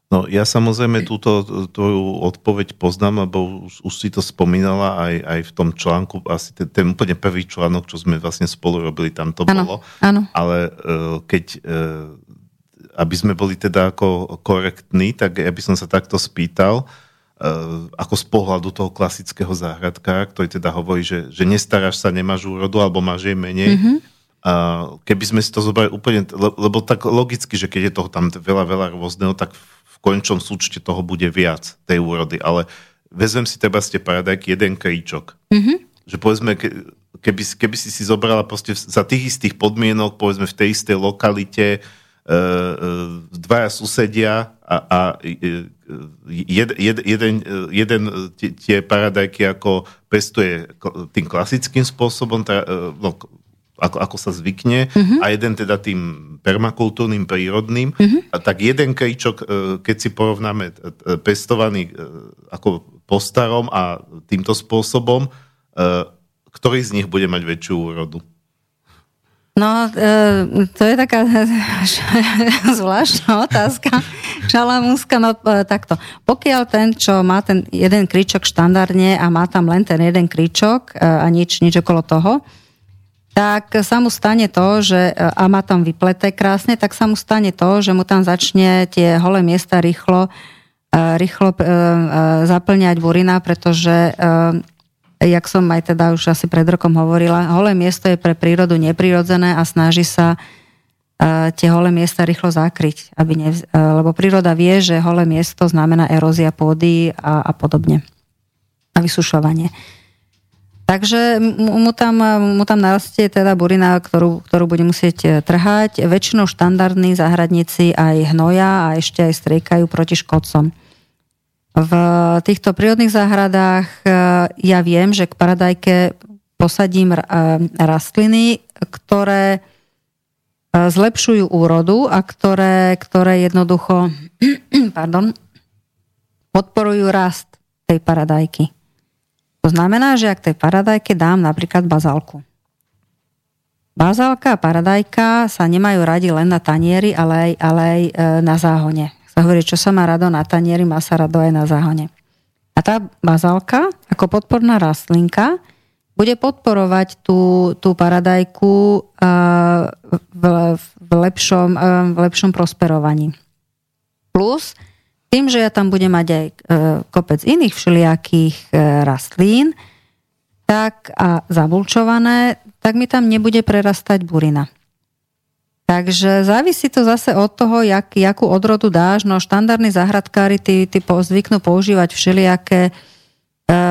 No ja samozrejme túto tvoju odpoveď poznám, lebo už, už si to spomínala aj, aj v tom článku, asi ten, ten úplne prvý článok, čo sme vlastne spolu robili, tam to ano, bolo. Áno. Ale uh, keď, uh, aby sme boli teda ako korektní, tak ja by som sa takto spýtal, ako z pohľadu toho klasického záhradkára, ktorý teda hovorí, že, že nestaráš sa, nemáš úrodu, alebo máš jej menej, mm-hmm keby sme si to zobrali úplne, lebo tak logicky, že keď je toho tam veľa, veľa rôzneho, tak v končnom súčte toho bude viac tej úrody, ale vezmem si teba ste paradajky jeden kríčok. Mm-hmm. Že povedzme, keby, keby si si zobrala proste za tých istých podmienok, povedzme v tej istej lokalite, e, e, dvaja susedia a, a e, jed, jed, jeden, jeden tie paradajky ako pestuje tým klasickým spôsobom, no, ako, ako sa zvykne, uh-huh. a jeden teda tým permakultúrnym, prírodným. Uh-huh. A tak jeden kejčok, e, keď si porovnáme e, pestovaný e, ako po starom a týmto spôsobom, ktorý z nich bude mať väčšiu úrodu? No, to je taká zvláštna otázka. Šalamúska, no takto. Pokiaľ ten, čo má ten jeden kríčok štandardne a má tam len ten jeden kríčok a nič, nič okolo toho, tak sa mu stane to, že a má tam vypleté krásne, tak sa mu stane to, že mu tam začne tie holé miesta rýchlo, e, rýchlo e, e, zaplňať burina, pretože jak som aj teda už asi pred rokom hovorila, holé miesto je pre prírodu neprirodzené a snaží sa tie holé miesta rýchlo zakryť, aby ne, lebo príroda vie, že holé miesto znamená erózia pôdy a, a podobne. A vysušovanie. Takže mu tam, mu tam narastie teda burina, ktorú, ktorú bude musieť e, trhať. Väčšinou štandardní záhradníci aj hnoja a ešte aj striekajú proti škodcom. V týchto prírodných záhradách e, ja viem, že k paradajke posadím e, rastliny, ktoré zlepšujú úrodu a ktoré, ktoré jednoducho pardon, podporujú rast tej paradajky. To znamená, že ak tej paradajke dám napríklad bazálku. Bazálka a paradajka sa nemajú radi len na tanieri, ale aj, ale aj e, na záhone. Sa hovorí, čo sa má rado na tanieri, má sa rado aj na záhone. A tá bazálka ako podporná rastlinka bude podporovať tú, tú paradajku e, v, v, lepšom, e, v lepšom prosperovaní. Plus tým, že ja tam budem mať aj e, kopec iných všelijakých e, rastlín, tak a zabulčované, tak mi tam nebude prerastať burina. Takže závisí to zase od toho, jak, jakú odrodu dáš. No štandardní zahradkári ty, ty zvyknú používať všelijaké e,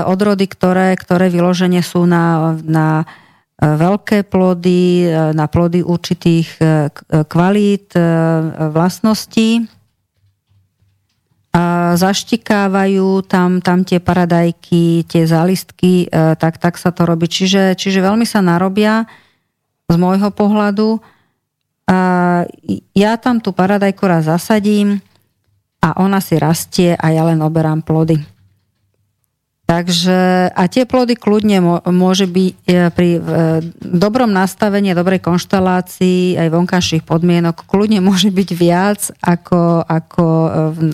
odrody, ktoré, ktoré vyloženie sú na, na veľké plody, na plody určitých kvalít, vlastností zaštikávajú tam, tam tie paradajky, tie zálistky, e, tak, tak sa to robí. Čiže, čiže veľmi sa narobia z môjho pohľadu. Ja tam tú paradajku raz zasadím a ona si rastie a ja len oberám plody. Takže a tie plody kľudne môže byť e, pri e, dobrom nastavení, dobrej konštalácii aj vonkajších podmienok, kľudne môže byť viac ako, ako e,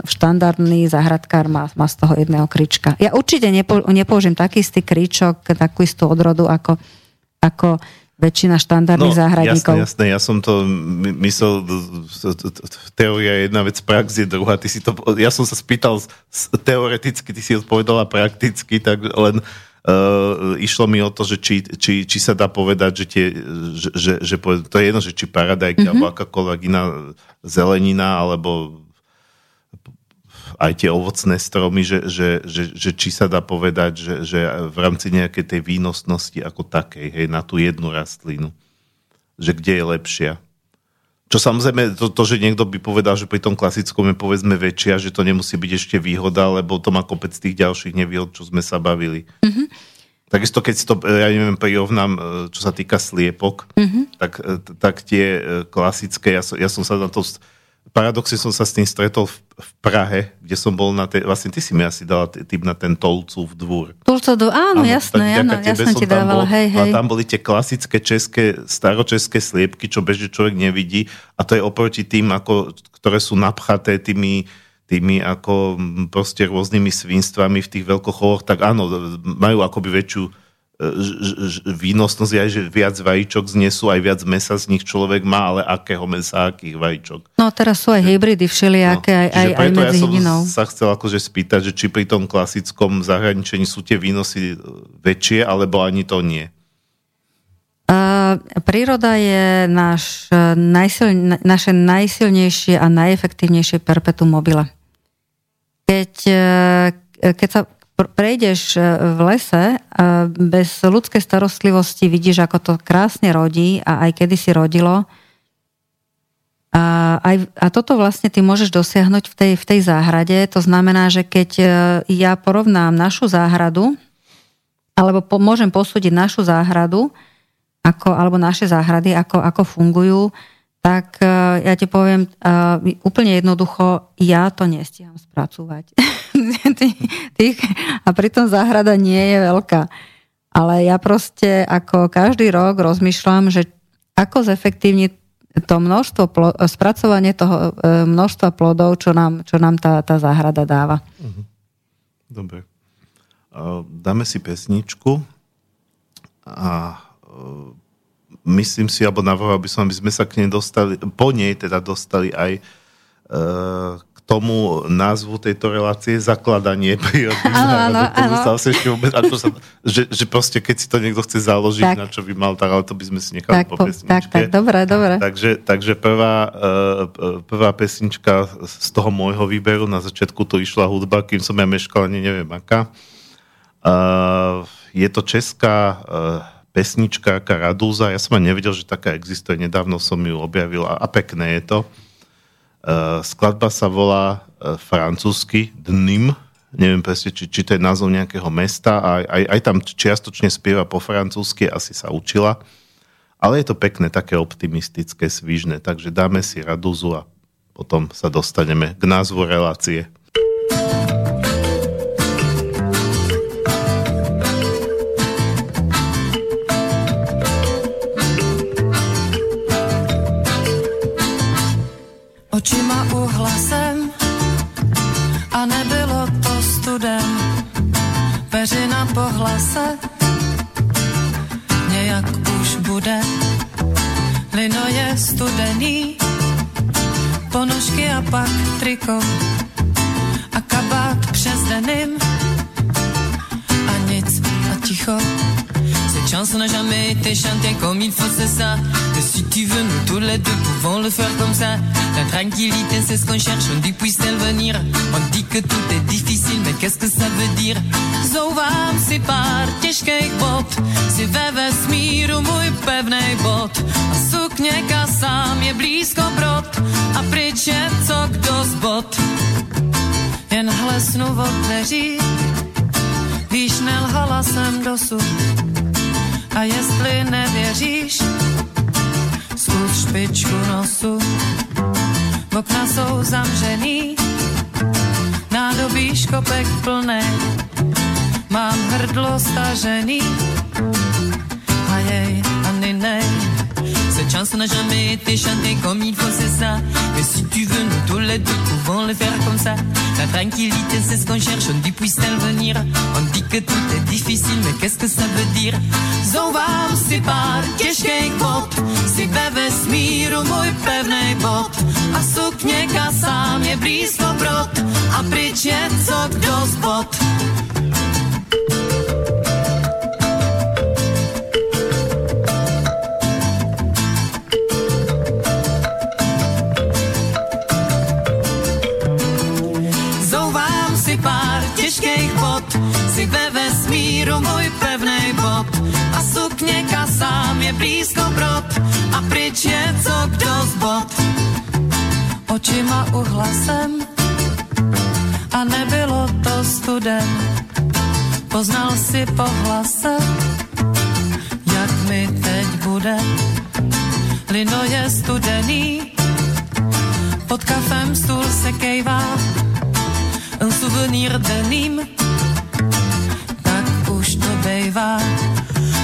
štandardný zahradkár má, má z toho jedného krička. Ja určite nepo, nepoužijem taký istý kričok, takú istú odrodu ako, ako väčšina štandardných no, záhradníkov. Jasné, jasné, ja som to myslel, teória je jedna vec, prax je druhá. Ty si to, ja som sa spýtal teoreticky, ty si odpovedala prakticky, tak len uh, išlo mi o to, že či, či, či sa dá povedať, že, tie, že, že, že to je jedno, že či paradajky, mm-hmm. alebo akákoľvek iná zelenina, alebo aj tie ovocné stromy, že, že, že, že či sa dá povedať, že, že v rámci nejakej tej výnosnosti ako takej, hej, na tú jednu rastlinu, že kde je lepšia. Čo samozrejme, to, to, že niekto by povedal, že pri tom klasickom je povedzme väčšia, že to nemusí byť ešte výhoda, lebo to má kopec tých ďalších nevýhod, čo sme sa bavili. Mm-hmm. Takisto, keď si to, ja neviem, prirovnám, e, čo sa týka sliepok, mm-hmm. tak, e, tak tie e, klasické, ja som, ja som sa na to, paradoxne som sa s tým stretol v, v Prahe, kde som bol na tej, vlastne ty si mi asi dala typ na ten Tolcov dvor. Tolcov dvor, áno, áno jasné, áno, ja som ti dávala, bol, hej, hej. A tam boli tie klasické české, staročeské sliepky, čo bežne človek nevidí a to je oproti tým, ako, ktoré sú napchaté tými tými ako proste rôznymi svinstvami v tých veľkochovoch, tak áno, majú akoby väčšiu výnosnosť aj, že viac vajíčok znesú, aj viac mesa z nich človek má, ale akého mesa, akých vajíčok. No teraz sú aj hybridy všelijaké, no, aj, aj, aj medzi ja hydinou. som sa chcel akože spýtať, že či pri tom klasickom zahraničení sú tie výnosy väčšie, alebo ani to nie. Uh, príroda je náš, najsil, naše najsilnejšie a najefektívnejšie perpetuum mobile. Keď, e, keď sa prejdeš e, v lese bez ľudskej starostlivosti, vidíš, ako to krásne rodí a aj kedy si rodilo. A, aj, a toto vlastne ty môžeš dosiahnuť v tej, v tej záhrade. To znamená, že keď e, ja porovnám našu záhradu, alebo po, môžem posúdiť našu záhradu, ako, alebo naše záhrady, ako, ako fungujú, tak ja ti poviem úplne jednoducho, ja to nestíham spracovať. a pritom záhrada nie je veľká. Ale ja proste ako každý rok rozmýšľam, že ako zefektívniť to množstvo, plo- spracovanie toho uh, množstva plodov, čo nám, čo nám tá, tá záhrada dáva. Mhm. Dobre. Dáme si pesničku a myslím si, alebo navrhoval by som, aby sme sa k nej dostali, po nej teda dostali aj e, tomu názvu tejto relácie zakladanie prírodných áno, že, že proste keď si to niekto chce založiť, tak. na čo by mal, tak, ale to by sme si nechali tak, po pesničke. Tak, tak, dobre, dobre. Takže, takže prvá, e, prvá pesnička z toho môjho výberu, na začiatku to išla hudba, kým som ja meškal, ani neviem aká. Uh, je to česká uh, pesnička Karadúza. Ja som aj nevedel, že taká existuje. Nedávno som ju objavil a, a pekné je to. Uh, skladba sa volá uh, francúzsky Dnim. Neviem presne, či, či to je názov nejakého mesta. A aj, aj tam čiastočne spieva po francúzsky, asi sa učila. Ale je to pekné, také optimistické, svižné. Takže dáme si Radúzu a potom sa dostaneme k názvu relácie. Očima uhlasem a nebylo to studem. Peřina po hlase nějak už bude. Lino je studený, ponožky a pak triko a kabát přes denim a nic a ticho chanson n'a jamais été chantée comme il faut, c'est ça. Que si tu veux, nous tous les deux pouvons le faire comme ça. La tranquillité, c'est ce qu'on cherche, on dit puisse-t-elle venir. On dit que tout est difficile, mais qu'est-ce que ça veut dire? Zouvám si pár těžkých bot, si ve vesmíru můj pevnej bod. A sukněka sám je blízko brod, a pryč je co kdo zbot. Jen hlesnu od dveří, víš, nelhala jsem dosud a jestli nevěříš, zkus špičku nosu. Okna jsou zamřený, nádobí škopek plné, mám hrdlo stažený. A jej, a nej, Cette chanson n'a jamais été chantée comme il faut, c'est ça. Mais si tu veux, nous tous les deux pouvons le faire comme ça. La tranquillité, c'est ce qu'on cherche, on dit puisse-t-elle venir? On dit que tout est difficile, mais qu'est-ce que ça veut dire? Zouvám si pár bot, si ve vesmíru můj pevnej bod. A je blízko brod, a pryč co kdo si ve vesmíru můj pevnej bob a sukně kasám je blízko brod a pryč je co kdo z. Očima uhlasem a nebylo to studen. poznal si po hlase, jak mi teď bude. Lino je studený, pod kafem stůl se kejvá, suvenýr deným,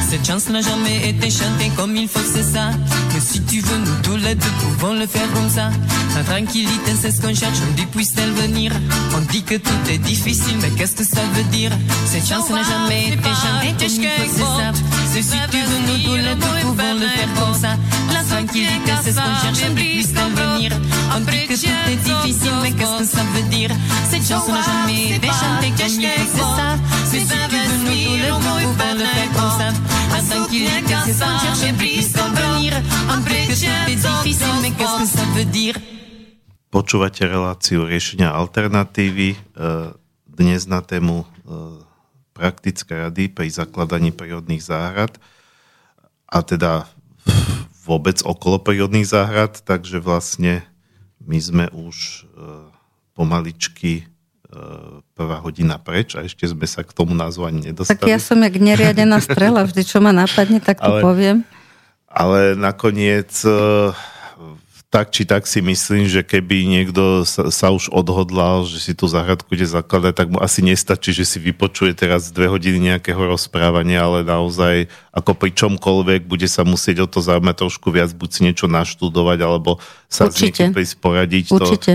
Cette chance n'a jamais été chantée comme il faut, c'est ça. Mais si tu veux, nous tous les deux pouvons le faire comme ça. La tranquillité, c'est ce qu'on cherche, on dit puisse-t-elle venir? On dit que tout est difficile, mais qu'est-ce que ça veut dire? Cette chance n'a jamais été chantée comme il faut, c'est ça. Mais si tu veux, nous tous les deux pouvons le faire comme ça. Tranquillité, c'est ce qu'on cherche, on dit puisse-t-elle venir. On dit que tout est difficile, mais qu'est-ce que ça veut dire Cette chance n'a jamais été chantée comme il faut, c'est ça. Mais si tu veux, nous tous les deux pouvons le faire comme ça. La tranquillité, c'est ce qu'on cherche, on dit puisse-t-elle venir. On dit que tout est difficile, mais qu'est-ce que ça veut dire Počúvate reláciu riešenia alternatívy. e, Dnes na tému e, praktické rady pri zakladaní prírodných záhrad a teda vôbec okolo prírodných záhrad, takže vlastne my sme už e, pomaličky e, prvá hodina preč a ešte sme sa k tomu názvu ani Tak nedostali. ja som jak neriadená strela, vždy čo ma napadne, tak to Ale- poviem. Ale nakoniec e, tak či tak si myslím, že keby niekto sa, sa už odhodlal, že si tú záhradku ide zakladať, tak mu asi nestačí, že si vypočuje teraz dve hodiny nejakého rozprávania, ale naozaj ako pri čomkoľvek bude sa musieť o to zaujímať trošku viac, buď si niečo naštudovať, alebo sa s Určite. niekým prísť poradiť. Určite.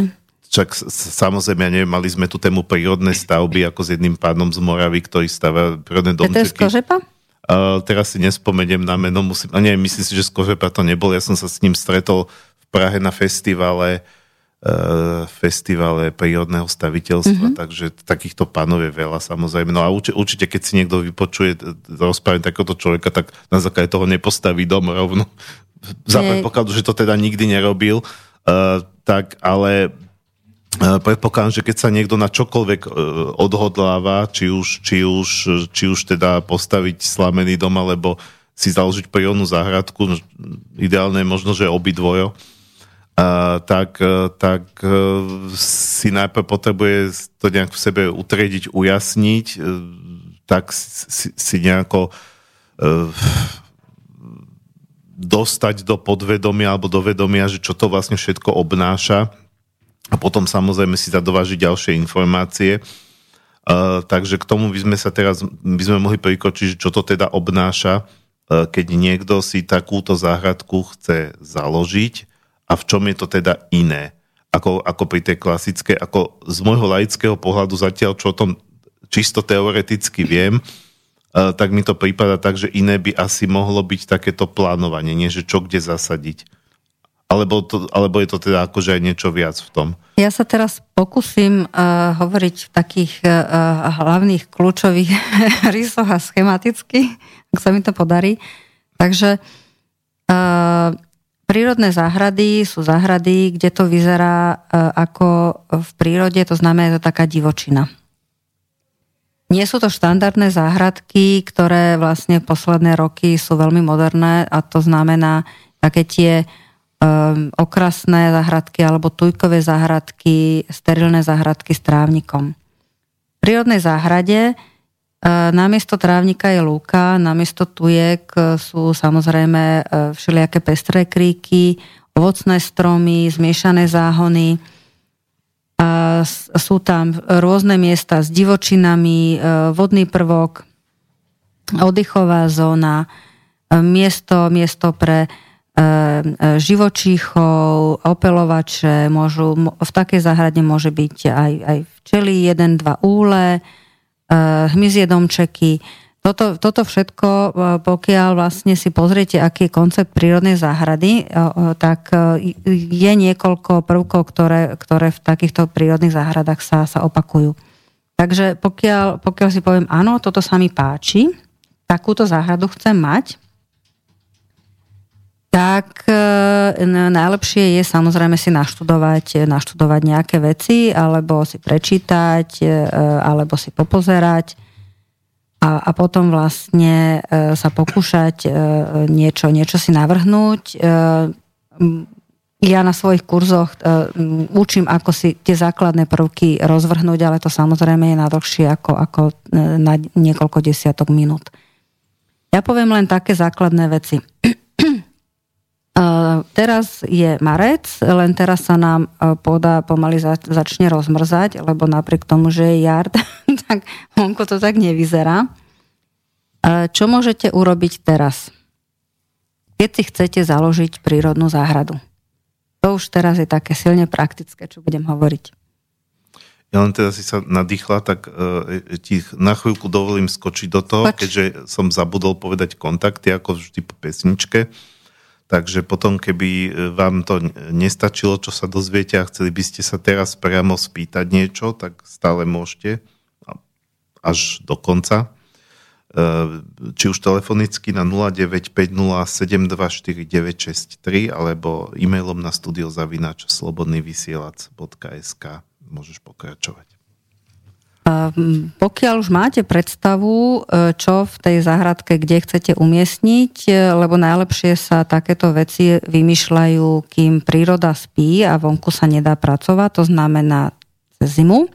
To, s- s- samozrejme, ja neviem, mali sme tu tému prírodné stavby, ako s jedným pánom z Moravy, ktorý stavia prírodné domčeky. Uh, teraz si nespomeniem na meno, musím, a nie, myslím si, že z Kožepa to nebol, ja som sa s ním stretol Prahe na festivale uh, festivale prírodného staviteľstva, mm-hmm. takže takýchto pánov je veľa samozrejme. No a určite, určite keď si niekto vypočuje rozprávanie takéhoto človeka, tak na základe toho nepostaví dom rovno. Za predpokladu, že to teda nikdy nerobil, uh, tak ale Uh, predpokladám, že keď sa niekto na čokoľvek uh, odhodláva, či už, či, už, či už teda postaviť slamený dom, alebo si založiť prírodnú záhradku, no, ideálne je možno, že obidvojo, uh, tak, uh, tak uh, si najprv potrebuje to nejak v sebe utrediť, ujasniť, uh, tak si, si nejako dostať do podvedomia alebo do vedomia, že čo to vlastne všetko obnáša a potom samozrejme si zadovážiť ďalšie informácie. Takže k tomu by sme sa teraz by sme mohli prikočiť, čo to teda obnáša, keď niekto si takúto záhradku chce založiť a v čom je to teda iné, ako, ako pri tej klasickej, ako z môjho laického pohľadu zatiaľ, čo o tom čisto teoreticky viem, uh, tak mi to prípada tak, že iné by asi mohlo byť takéto plánovanie, nie že čo kde zasadiť. Alebo, to, alebo je to teda akože aj niečo viac v tom. Ja sa teraz pokúsim uh, hovoriť v takých uh, hlavných kľúčových rysoch a schematicky, ak sa mi to podarí. Takže uh, prírodné záhrady sú záhrady, kde to vyzerá uh, ako v prírode, to znamená, je to taká divočina. Nie sú to štandardné záhradky, ktoré vlastne posledné roky sú veľmi moderné a to znamená také tie um, okrasné záhradky alebo tujkové záhradky, sterilné záhradky s trávnikom. V prírodnej záhrade namiesto trávnika je lúka, namiesto tujek uh, sú samozrejme uh, všelijaké pestré kríky, ovocné stromy, zmiešané záhony, sú tam rôzne miesta s divočinami, e, vodný prvok, oddychová zóna, e, miesto, miesto pre e, e, živočíchov, opelovače, môžu, v takej záhrade môže byť aj, aj včely, jeden, dva úle, e, hmyzie domčeky. Toto, toto všetko, e, pokiaľ vlastne si pozriete, aký je koncept prírodnej záhrady, e, e, tak je niekoľko prvkov, ktoré, ktoré v takýchto prírodných záhradách sa, sa opakujú. Takže pokiaľ, pokiaľ si poviem, áno, toto sa mi páči, takúto záhradu chcem mať, tak e, najlepšie je samozrejme si naštudovať, naštudovať nejaké veci, alebo si prečítať, e, alebo si popozerať a, a potom vlastne e, sa pokúšať e, niečo, niečo si navrhnúť. E, ja na svojich kurzoch učím, ako si tie základné prvky rozvrhnúť, ale to samozrejme je na dlhšie ako, ako na niekoľko desiatok minút. Ja poviem len také základné veci. Teraz je marec, len teraz sa nám poda pomaly začne rozmrzať, lebo napriek tomu, že je jar, tak vonku to tak nevyzerá. Čo môžete urobiť teraz? Keď si chcete založiť prírodnú záhradu. To už teraz je také silne praktické, čo budem hovoriť. Ja len teda si sa nadýchla, tak uh, ti na chvíľku dovolím skočiť do toho, Poč. keďže som zabudol povedať kontakty, ako vždy po pesničke. Takže potom, keby e, vám to nestačilo, čo sa dozviete a chceli by ste sa teraz priamo spýtať niečo, tak stále môžete až do konca. E, či už telefonicky na 0950724963 alebo e-mailom na studiozavinač slobodnyvysielac.sk môžeš pokračovať. Pokiaľ už máte predstavu, e, čo v tej záhradke, kde chcete umiestniť, e, lebo najlepšie sa takéto veci vymýšľajú, kým príroda spí a vonku sa nedá pracovať, to znamená cez zimu.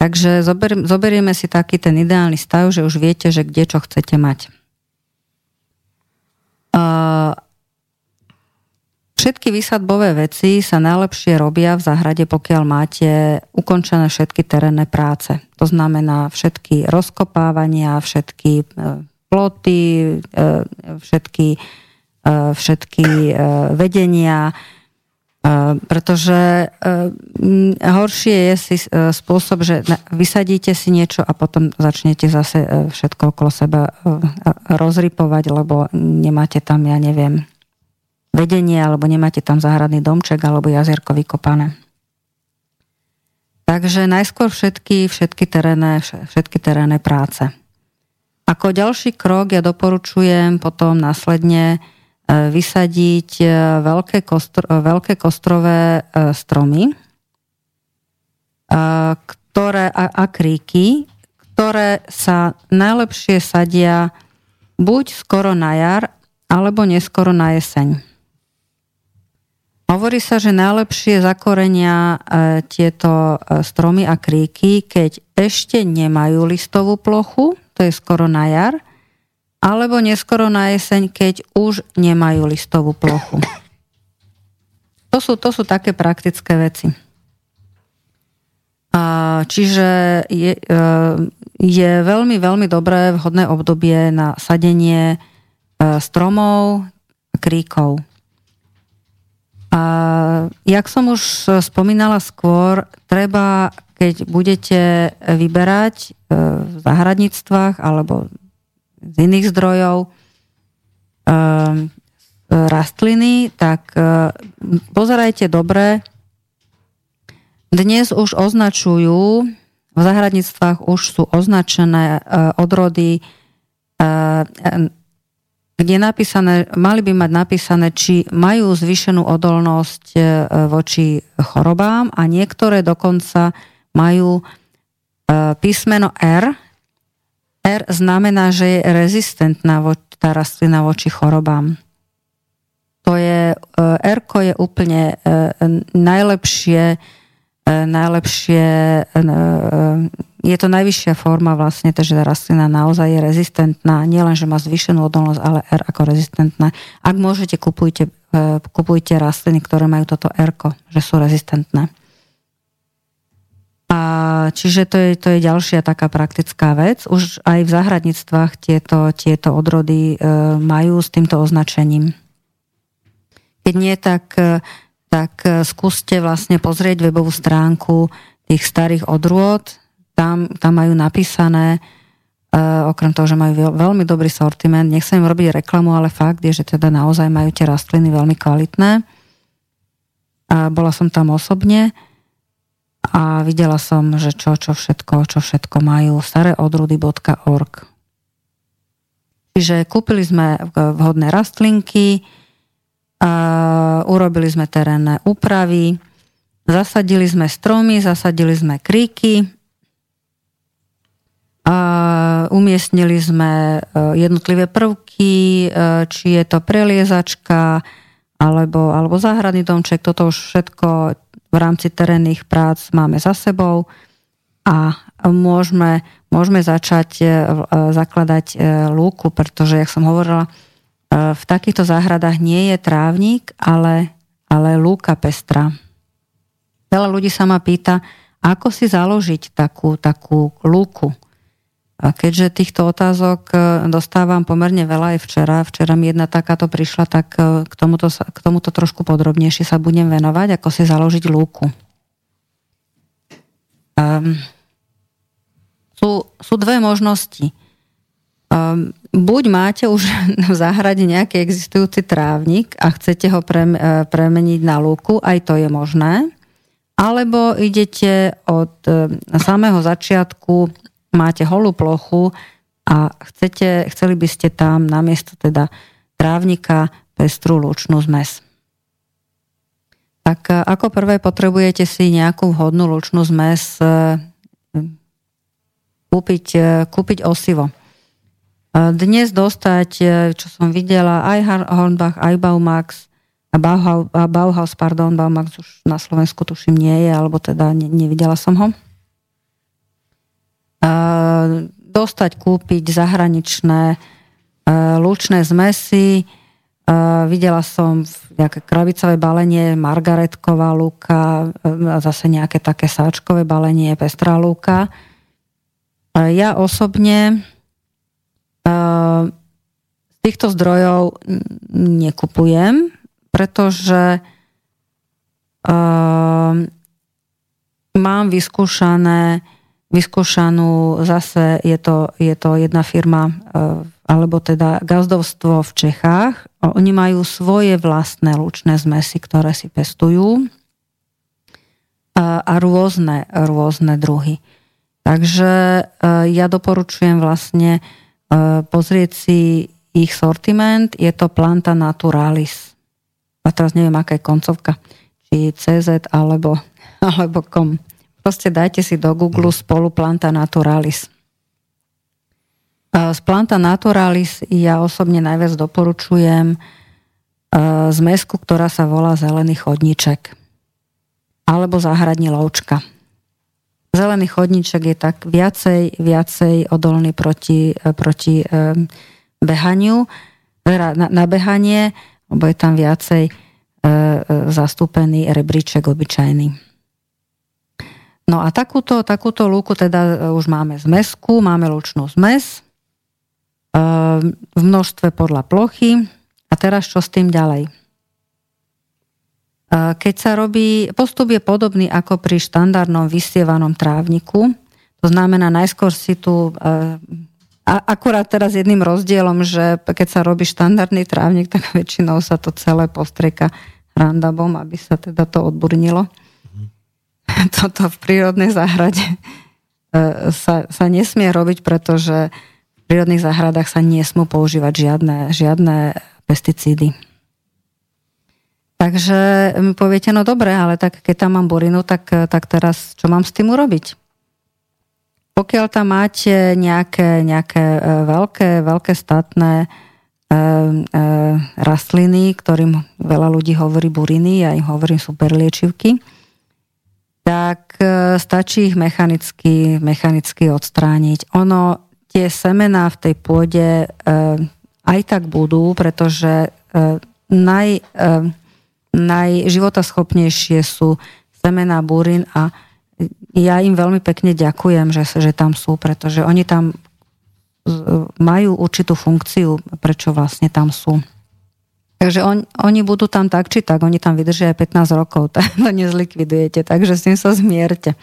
Takže zober, zoberieme si taký ten ideálny stav, že už viete, že kde čo chcete mať. Všetky vysadbové veci sa najlepšie robia v záhrade, pokiaľ máte ukončené všetky terénne práce. To znamená všetky rozkopávania, všetky e, ploty, e, všetky, e, všetky vedenia, pretože horšie je si spôsob, že vysadíte si niečo a potom začnete zase všetko okolo seba rozrypovať, lebo nemáte tam, ja neviem, vedenie, alebo nemáte tam záhradný domček alebo jazierko vykopané. Takže najskôr všetky, všetky, terénne, všetky terénne práce. Ako ďalší krok ja doporučujem potom následne e, vysadiť e, veľké, kostro, e, veľké kostrové stromy, ktoré, a, a kríky, ktoré sa najlepšie sadia buď skoro na jar, alebo neskoro na jeseň. Hovorí sa, že najlepšie zakorenia e, tieto e, stromy a kríky, keď ešte nemajú listovú plochu, to je skoro na jar, alebo neskoro na jeseň, keď už nemajú listovú plochu. To sú, to sú také praktické veci. Čiže je, e, je veľmi, veľmi dobré vhodné obdobie na sadenie stromov a kríkov. A jak som už spomínala skôr, treba, keď budete vyberať e, v zahradníctvách alebo z iných zdrojov e, rastliny, tak e, pozerajte dobre. Dnes už označujú, v zahradníctvách už sú označené odrody kde napísané, mali by mať napísané, či majú zvýšenú odolnosť e, voči chorobám a niektoré dokonca majú e, písmeno R. R znamená, že je rezistentná tá rastlina voči chorobám. To je, e, R je úplne najlepšie, najlepšie je to najvyššia forma vlastne, takže tá rastlina naozaj je rezistentná, nielen, že má zvýšenú odolnosť, ale R ako rezistentná. Ak môžete, kupujte, e, kupujte rastliny, ktoré majú toto R, že sú rezistentné. A čiže to je, to je ďalšia taká praktická vec. Už aj v záhradníctvách tieto, tieto odrody e, majú s týmto označením. Keď nie, tak, e, tak skúste vlastne pozrieť webovú stránku tých starých odrôd, tam, tam majú napísané, uh, okrem toho, že majú veľmi dobrý sortiment, nechcem im robiť reklamu, ale fakt je, že teda naozaj majú tie rastliny veľmi kvalitné. A bola som tam osobne a videla som, že čo, čo všetko, čo všetko majú. staréodrudy.org Čiže kúpili sme vhodné rastlinky, a urobili sme terénne úpravy, zasadili sme stromy, zasadili sme kríky, umiestnili sme e, jednotlivé prvky, e, či je to preliezačka, alebo, alebo záhradný domček, toto už všetko v rámci terénnych prác máme za sebou a môžeme, môžeme začať zakladať lúku, pretože, jak som hovorila, v takýchto záhradách nie je trávnik, ale, ale lúka pestra. Veľa ľudí sa ma pýta, ako si založiť takú, takú lúku. Keďže týchto otázok e, dostávam pomerne veľa aj včera, včera mi jedna takáto prišla, tak e, k tomuto, k tomuto trošku podrobnejšie sa budem venovať, ako si založiť lúku. Um, sú, sú dve možnosti. Um, buď máte už v záhrade nejaký existujúci trávnik a chcete ho pre, e, premeniť na lúku, aj to je možné. Alebo idete od samého začiatku máte holú plochu a chcete, chceli by ste tam namiesto teda trávnika pestrú lúčnú zmes. Tak e, ako prvé potrebujete si nejakú vhodnú lúčnú zmes e, kúpiť, e, kúpiť osivo. Dnes dostať, čo som videla, aj Hornbach, aj Baumax, a Bauhaus, pardon, Baumax už na Slovensku tuším nie je, alebo teda ne, nevidela som ho dostať, kúpiť zahraničné lučné zmesy. Videla som nejaké krabicové balenie, margaretková lúka, zase nejaké také sáčkové balenie, pestrá lúka. Ja osobne z týchto zdrojov nekupujem, pretože mám vyskúšané vyskúšanú, zase je to, je to jedna firma, e, alebo teda gazdovstvo v Čechách. Oni majú svoje vlastné lučné zmesy, ktoré si pestujú a, a rôzne, rôzne druhy. Takže e, ja doporučujem vlastne e, pozrieť si ich sortiment. Je to Planta Naturalis. A teraz neviem, aká je koncovka. Či CZ alebo, alebo kom. Proste dajte si do Google spolu Planta Naturalis. Z Planta Naturalis ja osobne najviac doporučujem zmesku, ktorá sa volá zelený chodníček alebo záhradní loučka. Zelený chodníček je tak viacej, viacej odolný proti, proti behaniu, teda na, na behanie, lebo je tam viacej e, e, zastúpený rebríček obyčajný. No a takúto, takúto lúku teda e, už máme zmesku, máme lučnú zmes e, v množstve podľa plochy. A teraz čo s tým ďalej? E, keď sa robí, postup je podobný ako pri štandardnom vysievanom trávniku. To znamená, najskôr si tu a akurát teraz jedným rozdielom, že keď sa robí štandardný trávnik, tak väčšinou sa to celé postrieka randabom, aby sa teda to odburnilo. toto v prírodnej záhrade e, sa, sa nesmie robiť, pretože v prírodných záhradách sa nesmú používať žiadne, žiadne pesticídy. Takže mi poviete, no dobre, ale tak keď tam mám burinu, tak, tak teraz čo mám s tým urobiť? Pokiaľ tam máte nejaké, nejaké e, veľké, veľké statné e, e, rastliny, ktorým veľa ľudí hovorí buriny, ja im hovorím superliečivky, tak e, stačí ich mechanicky, mechanicky odstrániť. Ono, tie semená v tej pôde e, aj tak budú, pretože e, naj, najživotaschopnejšie sú semená burín a ja im veľmi pekne ďakujem, že, že tam sú, pretože oni tam majú určitú funkciu, prečo vlastne tam sú. Takže on, oni budú tam tak či tak, oni tam vydržia aj 15 rokov, tak to nezlikvidujete, takže s tým sa zmierte.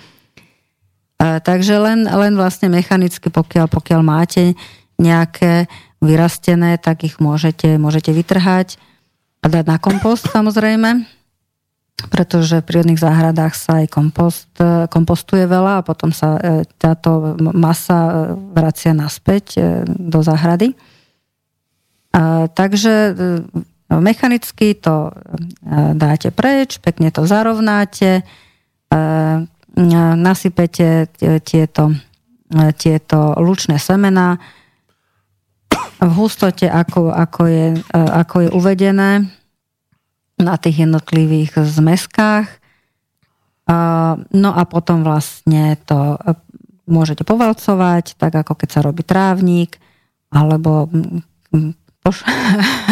A, takže len, len vlastne mechanicky, pokiaľ, pokiaľ máte nejaké vyrastené, tak ich môžete, môžete vytrhať a dať na kompost samozrejme, pretože v prírodných záhradách sa aj kompost, kompostuje veľa a potom sa e, táto masa e, vracia naspäť e, do záhrady. A, takže Mechanicky to e, dáte preč, pekne to zarovnáte, e, nasypete tieto, e, tieto lučné semená v hustote, ako, ako, je, ako je uvedené. na tých jednotlivých zmeskách. No a potom vlastne to môžete povalcovať, tak ako keď sa robí trávnik, alebo poš-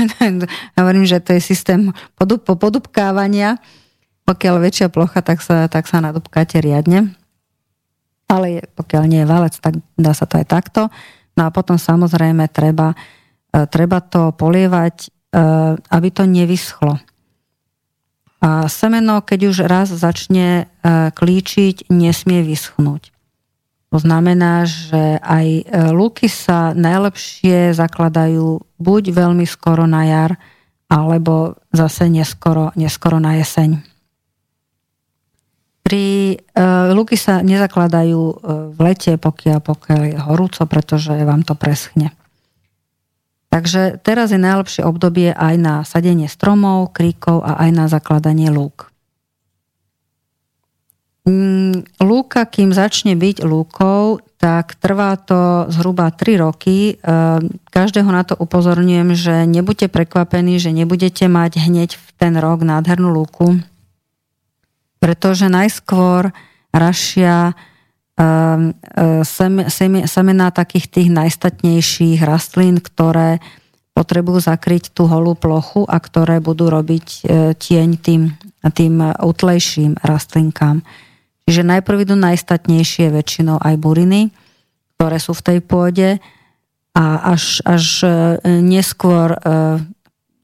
hovorím, že to je systém podub- podubkávania. Pokiaľ väčšia plocha, tak sa, tak sa nadubkáte riadne. Ale pokiaľ nie je valec, tak dá sa to aj takto. No a potom samozrejme treba, e, treba to polievať, e, aby to nevyschlo. A semeno, keď už raz začne e, klíčiť, nesmie vyschnúť. To znamená, že aj e, lúky sa najlepšie zakladajú buď veľmi skoro na jar, alebo zase neskoro, neskoro na jeseň. Pri uh, lúky sa nezakladajú v lete, pokiaľ, pokiaľ je horúco, pretože vám to preschne. Takže teraz je najlepšie obdobie aj na sadenie stromov, kríkov a aj na zakladanie lúk. Mm, lúka, kým začne byť lúkou, tak trvá to zhruba 3 roky. Ehm, každého na to upozorňujem, že nebuďte prekvapení, že nebudete mať hneď v ten rok nádhernú lúku, pretože najskôr rašia Ehm, e, semená takých tých najstatnejších rastlín, ktoré potrebujú zakryť tú holú plochu a ktoré budú robiť e, tieň tým, tým utlejším rastlinkám. Čiže najprv idú najstatnejšie väčšinou aj buriny, ktoré sú v tej pôde a až, až e, neskôr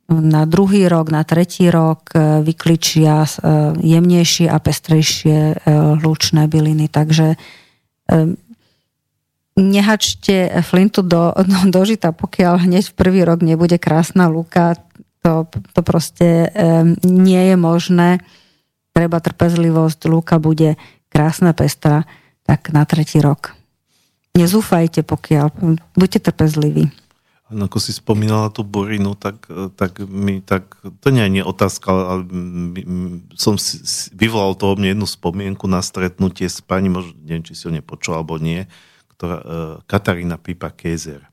na druhý rok, na tretí rok vykličia jemnejšie a pestrejšie hlučné byliny. Takže nehačte flintu do, do, do žita, pokiaľ hneď v prvý rok nebude krásna lúka. To, to proste nie je možné. Treba trpezlivosť, lúka bude krásna, pestrá, tak na tretí rok. Nezúfajte, pokiaľ. Buďte trpezliví. Ako si spomínala tú burinu, tak, tak mi tak, to nie je otázka, ale som si, vyvolal toho mne jednu spomienku na stretnutie s pani, možno, neviem, či si ho nepočul alebo nie, ktorá, uh, Katarína Pipa Kézer.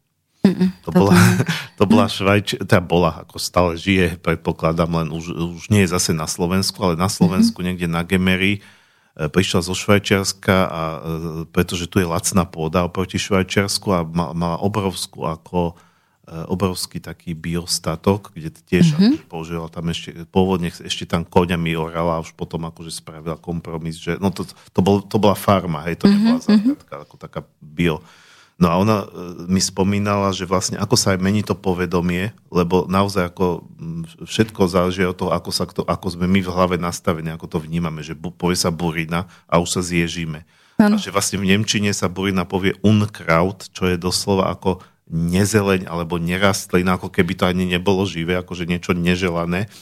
To, bola, to bola Švajč, teda bola, ako stále žije, predpokladám, len už, už nie je zase na Slovensku, ale na Slovensku, mm-hmm. niekde na Gemery, e, prišla zo Švajčiarska a e, pretože tu je lacná pôda oproti Švajčiarsku a mala obrovskú ako E, obrovský taký biostatok, kde tiež mm-hmm. akože použila tam ešte, pôvodne ešte tam koňami orala a už potom akože spravila kompromis, že no to, to, bol, to bola farma, hej, to mm-hmm. nebola záhradka, ako taká bio. No a ona e, mi spomínala, že vlastne ako sa aj mení to povedomie, lebo naozaj ako všetko záleží od toho, ako, sa to, ako sme my v hlave nastavení, ako to vnímame, že povie sa burina a už sa zježíme. Ano. A že vlastne v Nemčine sa burina povie unkraut, čo je doslova ako nezeleň alebo nerastlina, ako keby to ani nebolo živé, akože niečo neželané.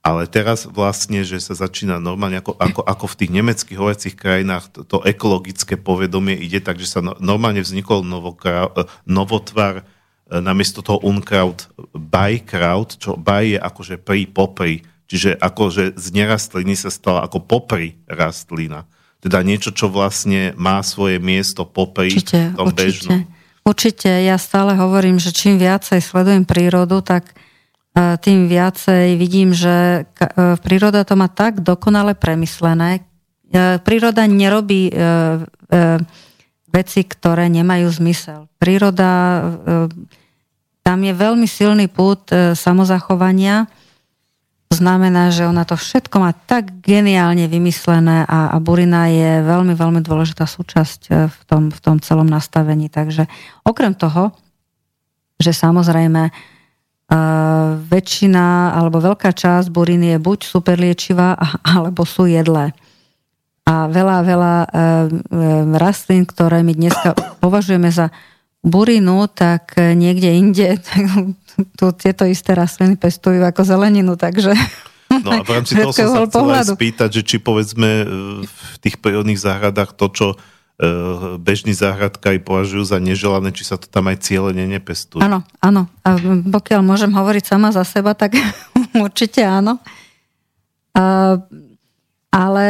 Ale teraz vlastne, že sa začína normálne, ako, ako, ako v tých nemeckých hovacích krajinách, to, to ekologické povedomie ide, takže sa no, normálne vznikol novokra, e, novotvar e, namiesto toho Unkraut Bajkraut, čo baj je akože pri popri, čiže akože z nerastliny sa stala ako popri rastlina. Teda niečo, čo vlastne má svoje miesto popri určite, tom určite. bežnom. Určite, ja stále hovorím, že čím viacej sledujem prírodu, tak tým viacej vidím, že e, príroda to má tak dokonale premyslené. E, príroda nerobí veci, ktoré nemajú zmysel. Príroda, tam je veľmi silný pút samozachovania, to znamená, že ona to všetko má tak geniálne vymyslené a, a burina je veľmi, veľmi dôležitá súčasť v tom, v tom celom nastavení. Takže okrem toho, že samozrejme uh, väčšina alebo veľká časť buriny je buď superliečivá, alebo sú jedlé. A veľa, veľa uh, rastlín, ktoré my dneska považujeme za burinu, tak niekde inde tu tieto isté rastliny pestujú ako zeleninu, takže... No a v rámci toho som sa chcel aj spýtať, že či povedzme e, v tých prírodných záhradách to, čo bežní záhradkári považujú za neželané, či sa to tam aj cieľene nepestuje. Áno, áno. A pokiaľ môžem hovoriť sama za seba, tak určite áno. A, ale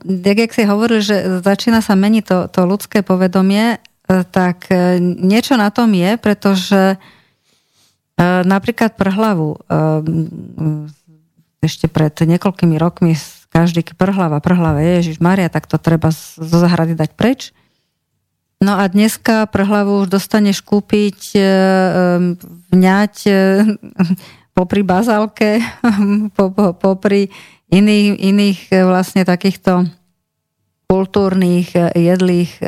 tak, jak si hovoril, že začína sa meniť to, to ľudské povedomie, E, tak niečo na tom je, pretože napríklad prhlavu ešte pred niekoľkými rokmi každý prhlava, prhlava, Ježiš Maria, tak to treba zo zahrady dať preč. No a dneska prhlavu už dostaneš kúpiť, e, vňať e, popri bazálke, popri iných, iných vlastne takýchto kultúrnych jedlých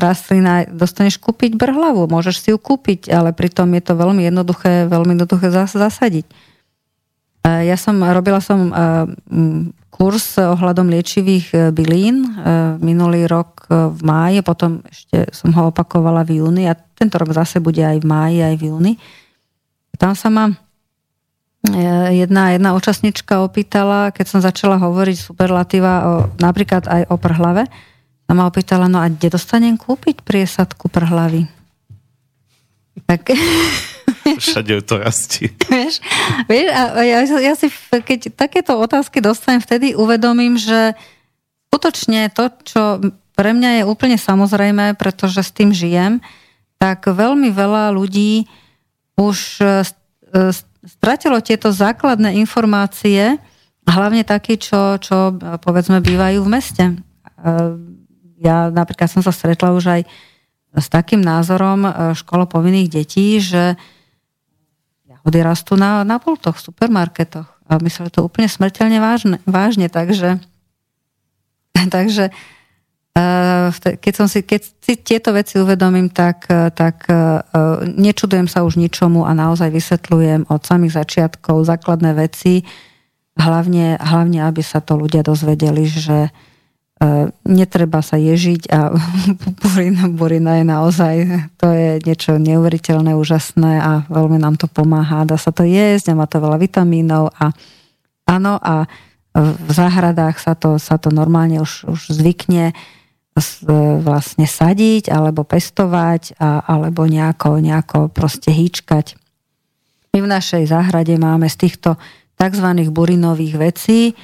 rastlina, dostaneš kúpiť brhlavu, môžeš si ju kúpiť, ale pritom je to veľmi jednoduché, veľmi jednoduché zasadiť. Ja som, robila som kurz ohľadom liečivých e, bylín minulý rok v máji, potom ešte som ho opakovala v júni a tento rok zase bude aj v máji, aj v júni. Tam sa ma jedna, jedna účastnička opýtala, keď som začala hovoriť superlatíva o, napríklad aj o prhlave, a ma opýtala, no a kde dostanem kúpiť priesadku prhlavy? Tak... Všade to rastie. Vieš, a ja, ja si, keď takéto otázky dostanem, vtedy uvedomím, že skutočne to, čo pre mňa je úplne samozrejme, pretože s tým žijem, tak veľmi veľa ľudí už e, e, stratilo tieto základné informácie, hlavne takí, čo, čo povedzme bývajú v meste e, ja napríklad som sa stretla už aj s takým názorom e, školopovinných detí, že jahody rastú na, na pultoch, v supermarketoch. A myslím, že to úplne smrteľne vážne, vážne takže, takže e, keď, som si, keď si tieto veci uvedomím, tak, e, tak nečudujem sa už ničomu a naozaj vysvetľujem od samých začiatkov základné veci, hlavne, hlavne aby sa to ľudia dozvedeli, že netreba sa ježiť a burina, burina je naozaj, to je niečo neuveriteľné, úžasné a veľmi nám to pomáha. Dá sa to jesť a má to veľa vitamínov a áno a v záhradách sa to, sa to normálne už, už zvykne vlastne sadiť alebo pestovať a, alebo nejako, nejako proste hýčkať. My v našej záhrade máme z týchto tzv. burinových vecí,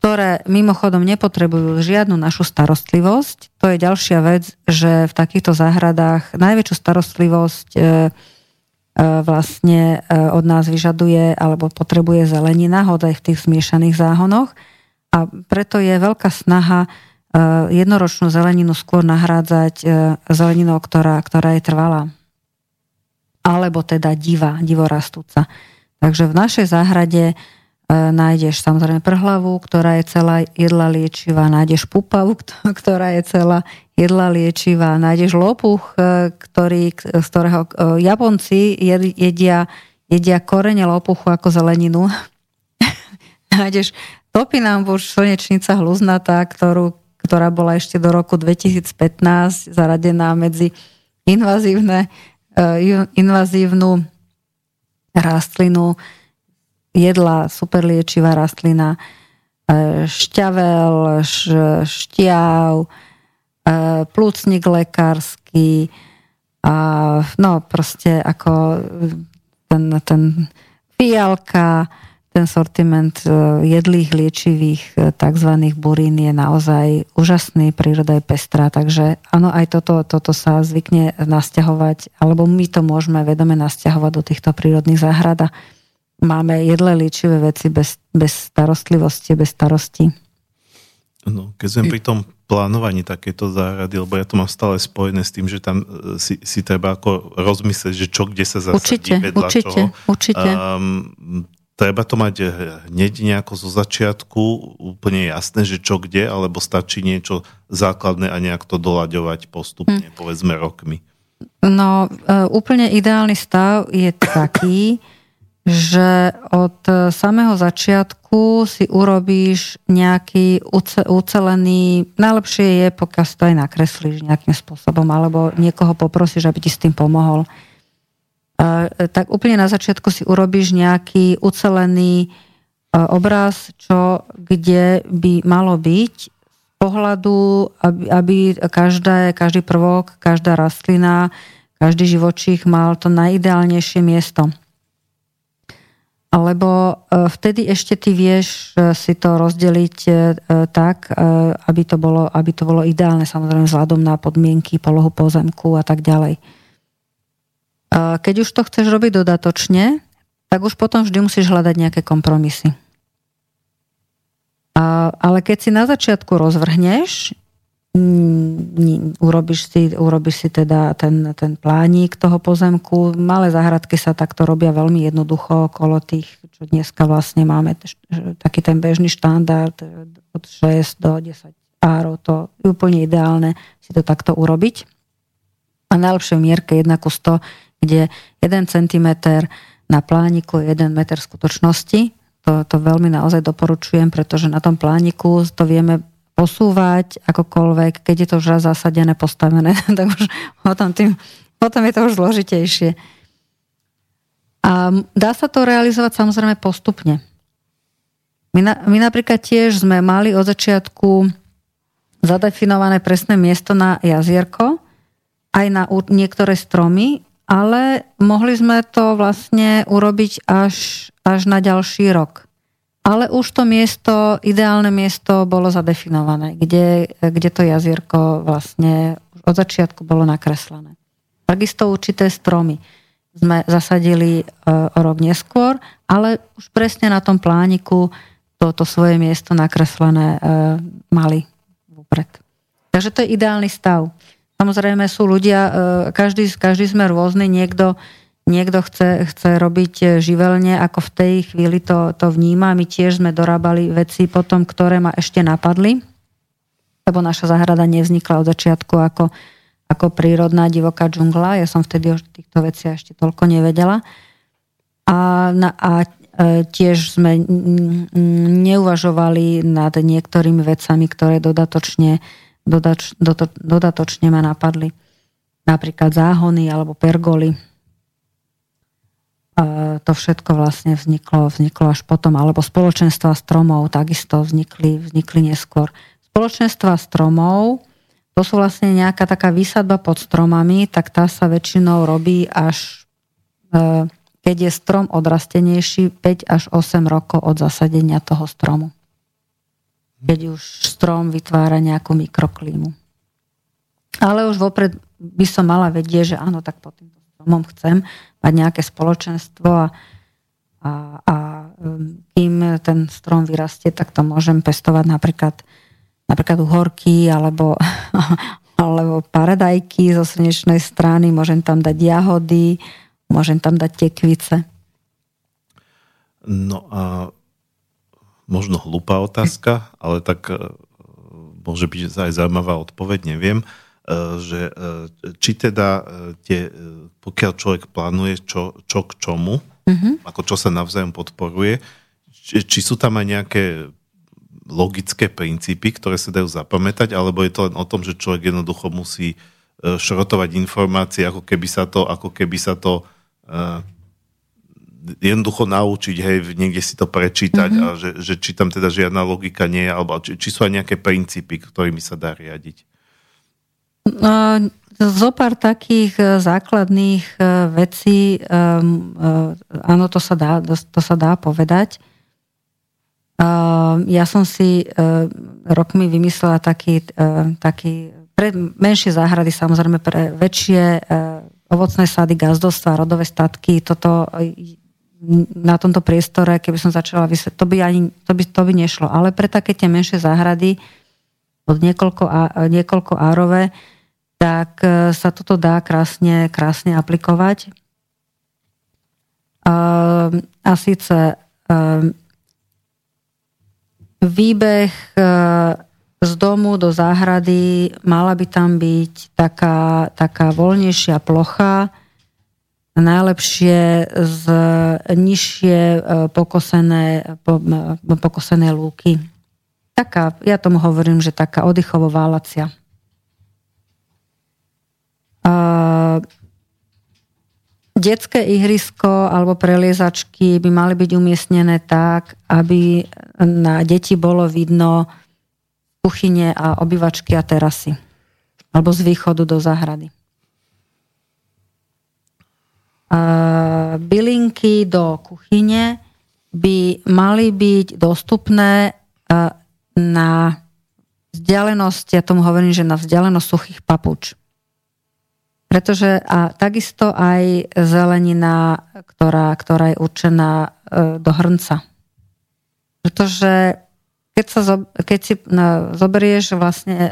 ktoré mimochodom nepotrebujú žiadnu našu starostlivosť. To je ďalšia vec, že v takýchto záhradách najväčšiu starostlivosť e, e, vlastne e, od nás vyžaduje alebo potrebuje zelenina, hodaj v tých zmiešaných záhonoch. A preto je veľká snaha jednoročnú zeleninu skôr nahrádzať zeleninou, ktorá, ktorá je trvalá. Alebo teda diva, divorastúca. Takže v našej záhrade E, nájdeš samozrejme prhlavu, ktorá je celá jedla liečivá, nájdeš pupavu, ktorá je celá jedla liečivá, nájdeš lopuch, e, ktorý, z ktorého e, Japonci jedia, jedia korene lopuchu ako zeleninu. nájdeš topinambuš, slnečnica hluznatá, ktorú, ktorá bola ešte do roku 2015 zaradená medzi invazívne, invazívnu rastlinu jedla superliečivá rastlina, e, šťavel, šťav, e, plúcnik lekársky a no proste ako ten, ten fialka, ten sortiment e, jedlých liečivých tzv. burín je naozaj úžasný, príroda je pestrá, takže áno, aj toto, toto sa zvykne nasťahovať, alebo my to môžeme vedome nasťahovať do týchto prírodných záhrad máme jedle liečivé veci bez, bez starostlivosti, bez starosti. No, keď sme pri tom plánovaní takéto záhrady, lebo ja to mám stále spojené s tým, že tam e, si, si treba ako rozmyslieť, že čo kde sa zasadí, určite, vedľa určite, čoho. Určite. Um, treba to mať hneď nejako zo začiatku úplne jasné, že čo kde, alebo stačí niečo základné a nejak to doľaďovať postupne, hm. povedzme rokmi. No, uh, úplne ideálny stav je taký, že od samého začiatku si urobíš nejaký ucelený, najlepšie je, pokiaľ si to aj nakreslíš nejakým spôsobom, alebo niekoho poprosíš, aby ti s tým pomohol. Tak úplne na začiatku si urobíš nejaký ucelený e, obraz, čo kde by malo byť z pohľadu, aby, aby každé, každý prvok, každá rastlina, každý živočích mal to najideálnejšie miesto lebo e, vtedy ešte ty vieš e, si to rozdeliť e, tak, aby to bolo, aby to bolo ideálne, samozrejme vzhľadom na podmienky, polohu pozemku a tak ďalej. Keď už to chceš robiť dodatočne, tak už potom vždy musíš hľadať nejaké kompromisy. Ale keď si na začiatku rozvrhneš, urobíš si, urobíš si teda ten, ten plánik toho pozemku. Malé záhradky sa takto robia veľmi jednoducho okolo tých, čo dneska vlastne máme taký ten bežný štandard od 6 do 10 árov. To je úplne ideálne si to takto urobiť. A najlepšie mierke 1 ku 100, kde 1 cm na plániku je 1 meter skutočnosti to, to veľmi naozaj doporučujem, pretože na tom plániku to vieme posúvať akokoľvek, keď je to už raz zasadené, postavené, tak už potom, tým, potom je to už zložitejšie. A dá sa to realizovať samozrejme postupne. My, na, my napríklad tiež sme mali od začiatku zadefinované presné miesto na jazierko, aj na niektoré stromy, ale mohli sme to vlastne urobiť až až na ďalší rok. Ale už to miesto, ideálne miesto bolo zadefinované, kde, kde to jazierko vlastne od začiatku bolo nakreslené. Takisto určité stromy sme zasadili e, o rok neskôr, ale už presne na tom plániku toto svoje miesto nakreslené e, mali vopred. Takže to je ideálny stav. Samozrejme sú ľudia, e, každý, každý sme rôzny, niekto niekto chce, chce robiť e, živelne, ako v tej chvíli to, to vníma. My tiež sme dorábali veci potom, ktoré ma ešte napadli, lebo naša záhrada nevznikla od začiatku ako, ako prírodná divoká džungla. Ja som vtedy o týchto veciach ešte toľko nevedela. A, na, a e, tiež sme neuvažovali nad niektorými vecami, ktoré dodatočne, dodač, dodatočne ma napadli. Napríklad záhony alebo pergoly to všetko vlastne vzniklo, vzniklo až potom, alebo spoločenstva stromov takisto vznikli, vznikli neskôr. Spoločenstva stromov, to sú vlastne nejaká taká výsadba pod stromami, tak tá sa väčšinou robí až e, keď je strom odrastenejší 5 až 8 rokov od zasadenia toho stromu. Keď už strom vytvára nejakú mikroklímu. Ale už vopred by som mala vedieť, že áno, tak pod týmto stromom chcem mať nejaké spoločenstvo a, a, a um, kým ten strom vyrastie, tak to môžem pestovať napríklad, napríklad uhorky alebo, alebo paradajky zo slnečnej strany, môžem tam dať jahody, môžem tam dať tekvice. No a možno hlupá otázka, ale tak e, môže byť aj zaujímavá odpoveď, neviem. E, že e, či teda e, tie, pokiaľ človek plánuje čo, čo k čomu, mm-hmm. ako čo sa navzájom podporuje, či, či sú tam aj nejaké logické princípy, ktoré sa dajú zapamätať, alebo je to len o tom, že človek jednoducho musí šrotovať informácie, ako keby sa to, ako keby sa to uh, jednoducho naučiť, hej, niekde si to prečítať mm-hmm. a že, že či tam teda žiadna logika nie je, alebo či, či sú aj nejaké princípy, ktorými sa dá riadiť. Zo pár takých e, základných e, vecí, e, áno, to sa dá, to sa dá povedať. Ja som si rokmi vymyslela taký, taký pre menšie záhrady, samozrejme pre väčšie ovocné sady, gazdostva, rodové statky, toto na tomto priestore, keby som začala vysvetliť, to by, ani, to by, to by nešlo. Ale pre také tie menšie záhrady od niekoľko, niekoľko árové, tak e, sa toto dá krásne, krásne aplikovať. A síce e, výbeh e, z domu do záhrady mala by tam byť taká, taká voľnejšia plocha, najlepšie z nižšie pokosené, pokosené lúky. Taká, ja tomu hovorím, že taká oddychovo válacia detské ihrisko alebo preliezačky by mali byť umiestnené tak, aby na deti bolo vidno kuchyne a obyvačky a terasy. Alebo z východu do záhrady. Bylinky do kuchyne by mali byť dostupné na vzdialenosť, ja tomu hovorím, že na vzdialenosť suchých papuč. Pretože a takisto aj zelenina, ktorá, ktorá je určená e, do hrnca. Pretože keď, sa, keď si no, zoberieš vlastne, e,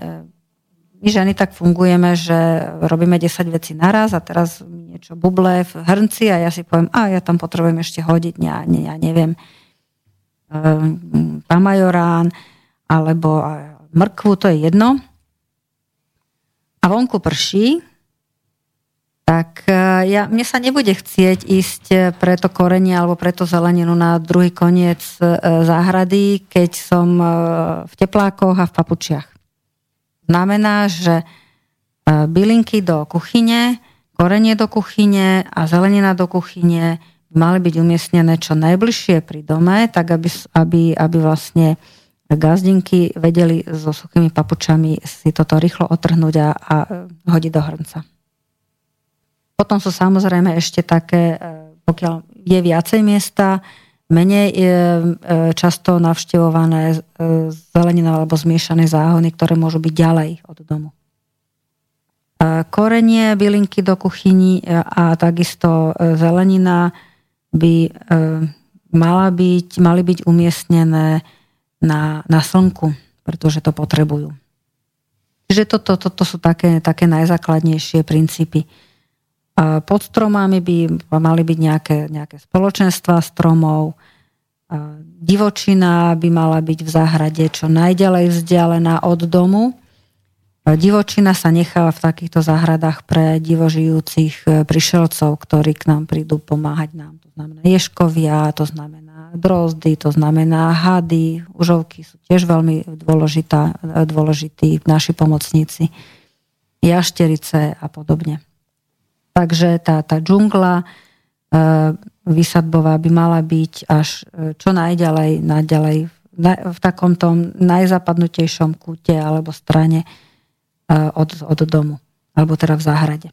my ženy tak fungujeme, že robíme 10 vecí naraz a teraz niečo buble v hrnci a ja si poviem, a ja tam potrebujem ešte hodiť, ja, ja neviem, e, pamajorán alebo mrkvu, to je jedno. A vonku prší, tak e, ja, mne sa nebude chcieť ísť e, pre to korenie alebo pre to zeleninu na druhý koniec e, záhrady, keď som v teplákoch a v papučiach. Znamená, že bylinky do kuchyne, korenie do kuchyne a zelenina do kuchyne mali byť umiestnené čo najbližšie pri dome, tak aby, aby, aby vlastne gazdinky vedeli so suchými papučami si toto rýchlo otrhnúť a, a hodiť do hrnca. Potom sú samozrejme ešte také, e, pokiaľ je viacej miesta, menej e, e, často navštevované zelenina alebo zmiešané záhony, ktoré môžu byť ďalej od domu. Korenie, bylinky do kuchyni a takisto zelenina by mala byť, mali byť umiestnené na, na slnku, pretože to potrebujú. Čiže toto to, to, to sú také, také najzákladnejšie princípy. Pod stromami by mali byť nejaké, nejaké spoločenstva stromov. Divočina by mala byť v záhrade čo najďalej vzdialená od domu. Divočina sa necháva v takýchto záhradách pre divožijúcich e, prišelcov, ktorí k nám prídu pomáhať nám. To znamená ješkovia, to znamená drozdy, to znamená hady, užovky sú tiež veľmi dôležitá, dôležití naši pomocníci, jašterice a podobne. Takže tá, tá džungla e, vysadbová by mala byť až e, čo najďalej, najďalej v takomto najzapadnutejšom kúte alebo strane e, od, od domu, alebo teda v záhrade.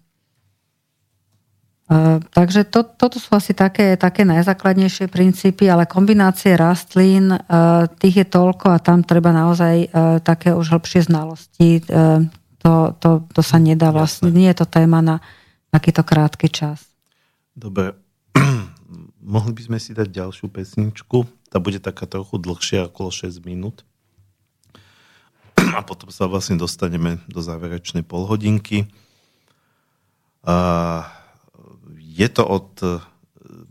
Takže to, toto sú asi také, také najzákladnejšie princípy, ale kombinácie rastlín, tých je toľko a tam treba naozaj také už hĺbšie znalosti. To, to, to sa nedá vlastne, nie je to téma na, takýto krátky čas. Dobre, mohli by sme si dať ďalšiu pesničku. Tá bude taká trochu dlhšia, okolo 6 minút. A potom sa vlastne dostaneme do záverečnej polhodinky. Je to od e,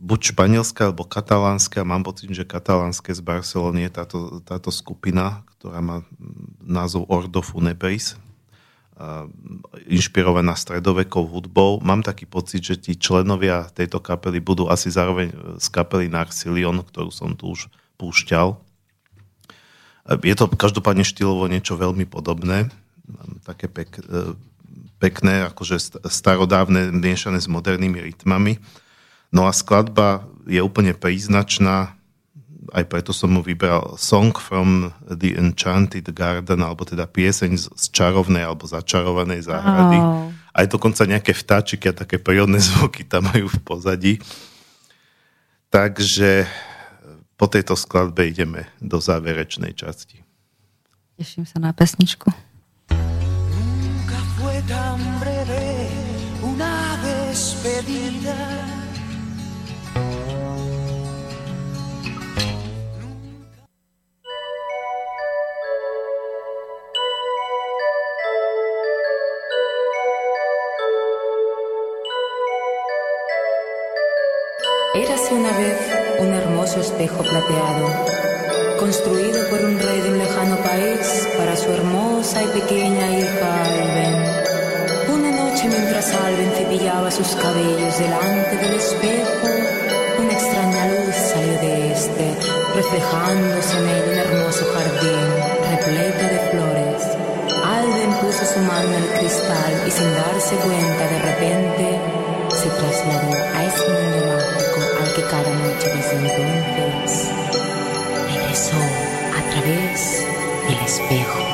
buď španielska alebo katalánska. Mám pocit, že katalánske z Barcelony je táto, táto skupina, ktorá má názov Ordo Funebris inšpirovaná stredovekou hudbou. Mám taký pocit, že tí členovia tejto kapely budú asi zároveň z kapely Narcilion, ktorú som tu už púšťal. Je to každopádne štýlovo niečo veľmi podobné. Také pek, e, pekné, akože starodávne, miešané s modernými rytmami. No a skladba je úplne príznačná aj preto som mu vybral Song from the Enchanted Garden, alebo teda pieseň z čarovnej alebo začarovanej záhrady. Oh. Aj dokonca nejaké vtáčiky a také prírodné zvuky tam majú v pozadí. Takže po tejto skladbe ideme do záverečnej časti. Teším sa na pesničku. Hermoso espejo plateado, construido por un rey de un lejano país para su hermosa y pequeña hija Alben. Una noche mientras Alben cepillaba sus cabellos delante del espejo, una extraña luz salió de este, reflejándose en él un hermoso jardín repleto de flores. Alben puso su mano en el cristal y sin darse cuenta de repente se trasladó a ese mundo mágico al que cada noche desde entonces regresó a través del espejo,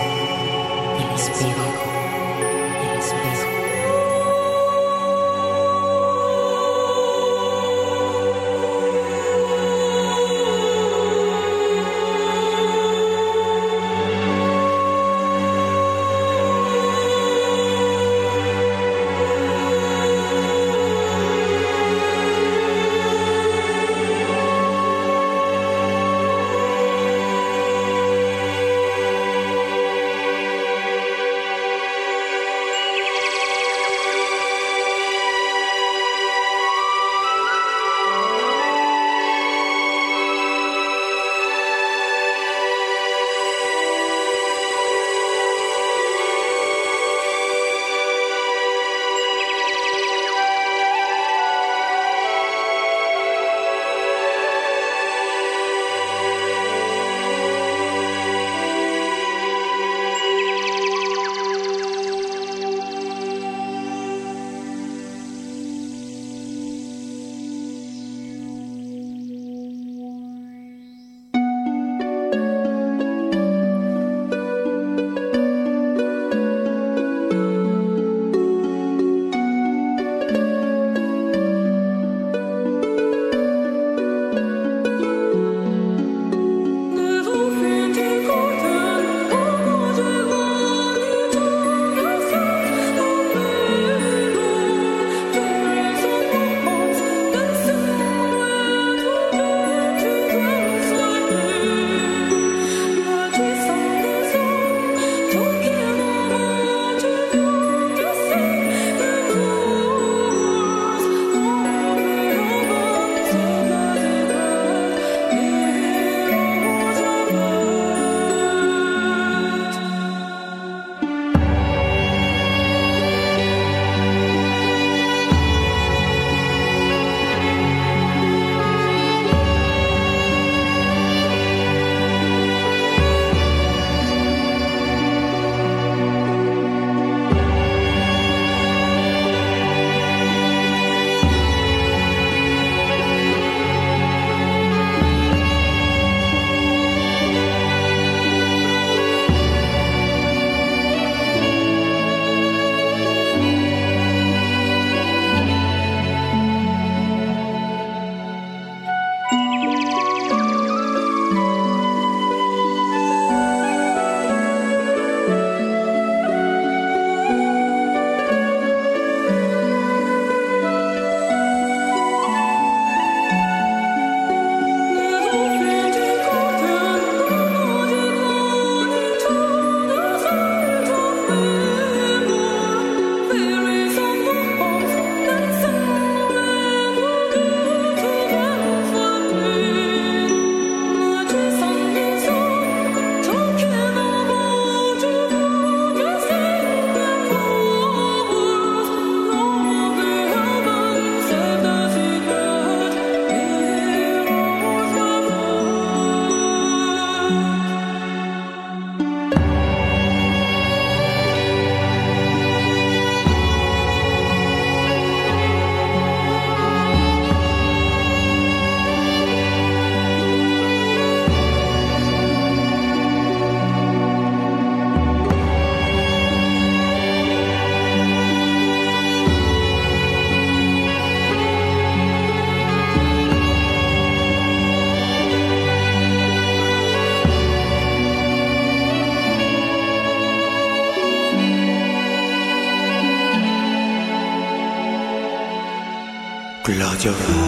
yo.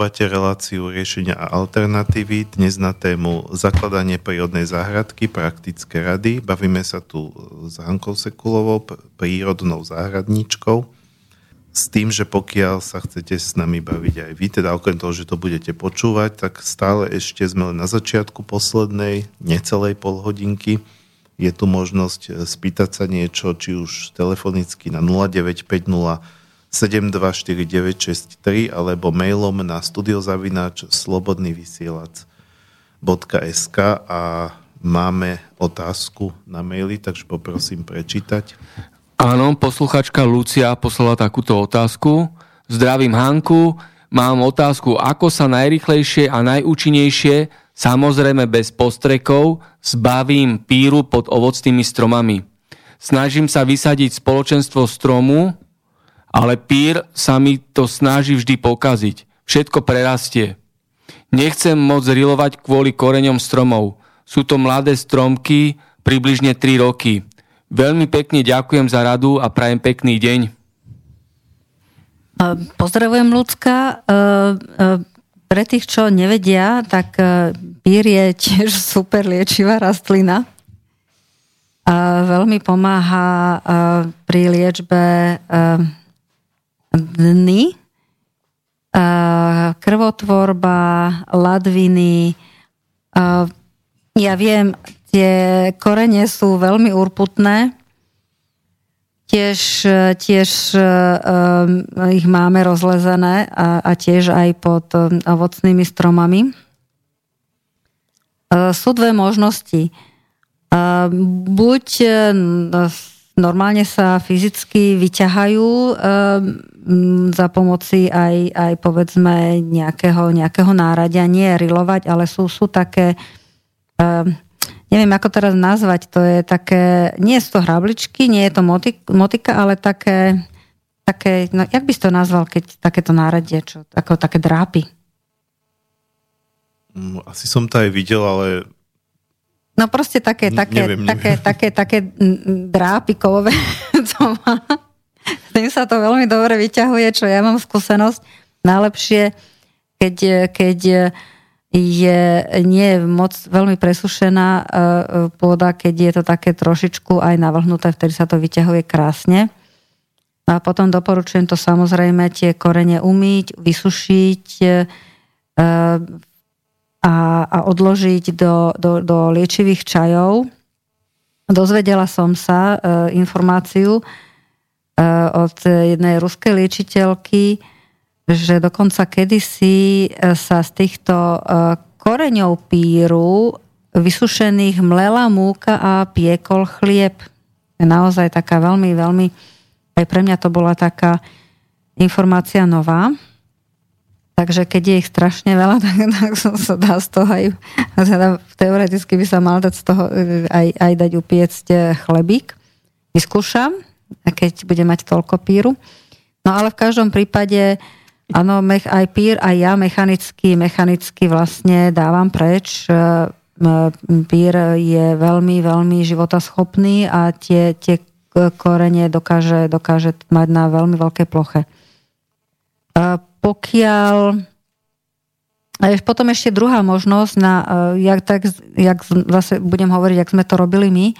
Počúvate reláciu riešenia a alternatívy dnes na tému zakladanie prírodnej záhradky, praktické rady. Bavíme sa tu s Hankou Sekulovou, prírodnou záhradníčkou. S tým, že pokiaľ sa chcete s nami baviť aj vy, teda okrem toho, že to budete počúvať, tak stále ešte sme len na začiatku poslednej, necelej polhodinky. Je tu možnosť spýtať sa niečo, či už telefonicky na 0950 724963 alebo mailom na studiozavináč slobodnyvysielac.sk a máme otázku na maili, takže poprosím prečítať. Áno, posluchačka Lucia poslala takúto otázku. Zdravím Hanku, mám otázku, ako sa najrychlejšie a najúčinnejšie, samozrejme bez postrekov, zbavím píru pod ovocnými stromami. Snažím sa vysadiť spoločenstvo stromu, ale pír sa mi to snaží vždy pokaziť. Všetko prerastie. Nechcem moc rilovať kvôli koreňom stromov. Sú to mladé stromky, približne 3 roky. Veľmi pekne ďakujem za radu a prajem pekný deň. Pozdravujem ľudská. Pre tých, čo nevedia, tak pír je tiež super liečivá rastlina. Veľmi pomáha pri liečbe dny, krvotvorba, ladviny. Ja viem, tie korene sú veľmi urputné. Tiež, tiež um, ich máme rozlezené a, a tiež aj pod um, ovocnými stromami. Sú dve možnosti. Buď normálne sa fyzicky vyťahajú za pomoci aj, aj povedzme nejakého, nejakého náradia, nie rilovať, ale sú, sú také, um, neviem ako teraz nazvať, to je také, nie sú to hrabličky, nie je to motik, motika, ale také, také, no jak by si to nazval, keď takéto náradie, čo, ako také drápy? Mm, asi som to aj videl, ale No proste také, také, neviem, také, neviem. také, také drápy kovové, to má. Tým sa to veľmi dobre vyťahuje, čo ja mám skúsenosť. Najlepšie, keď, keď je nie moc veľmi presušená e, pôda, keď je to také trošičku aj navlhnuté, vtedy sa to vyťahuje krásne. A potom doporučujem to samozrejme tie korene umýť, vysušiť, e, a, a odložiť do, do, do liečivých čajov. Dozvedela som sa e, informáciu e, od jednej ruskej liečiteľky, že dokonca kedysi e, sa z týchto e, koreňov píru vysušených mlela múka a piekol chlieb. Je naozaj taká veľmi, veľmi, aj pre mňa to bola taká informácia nová. Takže keď je ich strašne veľa, tak, tak sa dá z toho aj, teda teoreticky by sa mal dať z toho aj, aj dať upiecť chlebík. Vyskúšam, keď bude mať toľko píru. No ale v každom prípade, áno, aj pír, aj ja mechanicky, mechanicky vlastne dávam preč. E, pír je veľmi, veľmi životaschopný a tie, tie korenie dokáže, dokáže mať na veľmi veľké ploche pokiaľ a potom ešte druhá možnosť, na, e, jak, tak, jak zase budem hovoriť, jak sme to robili my, e,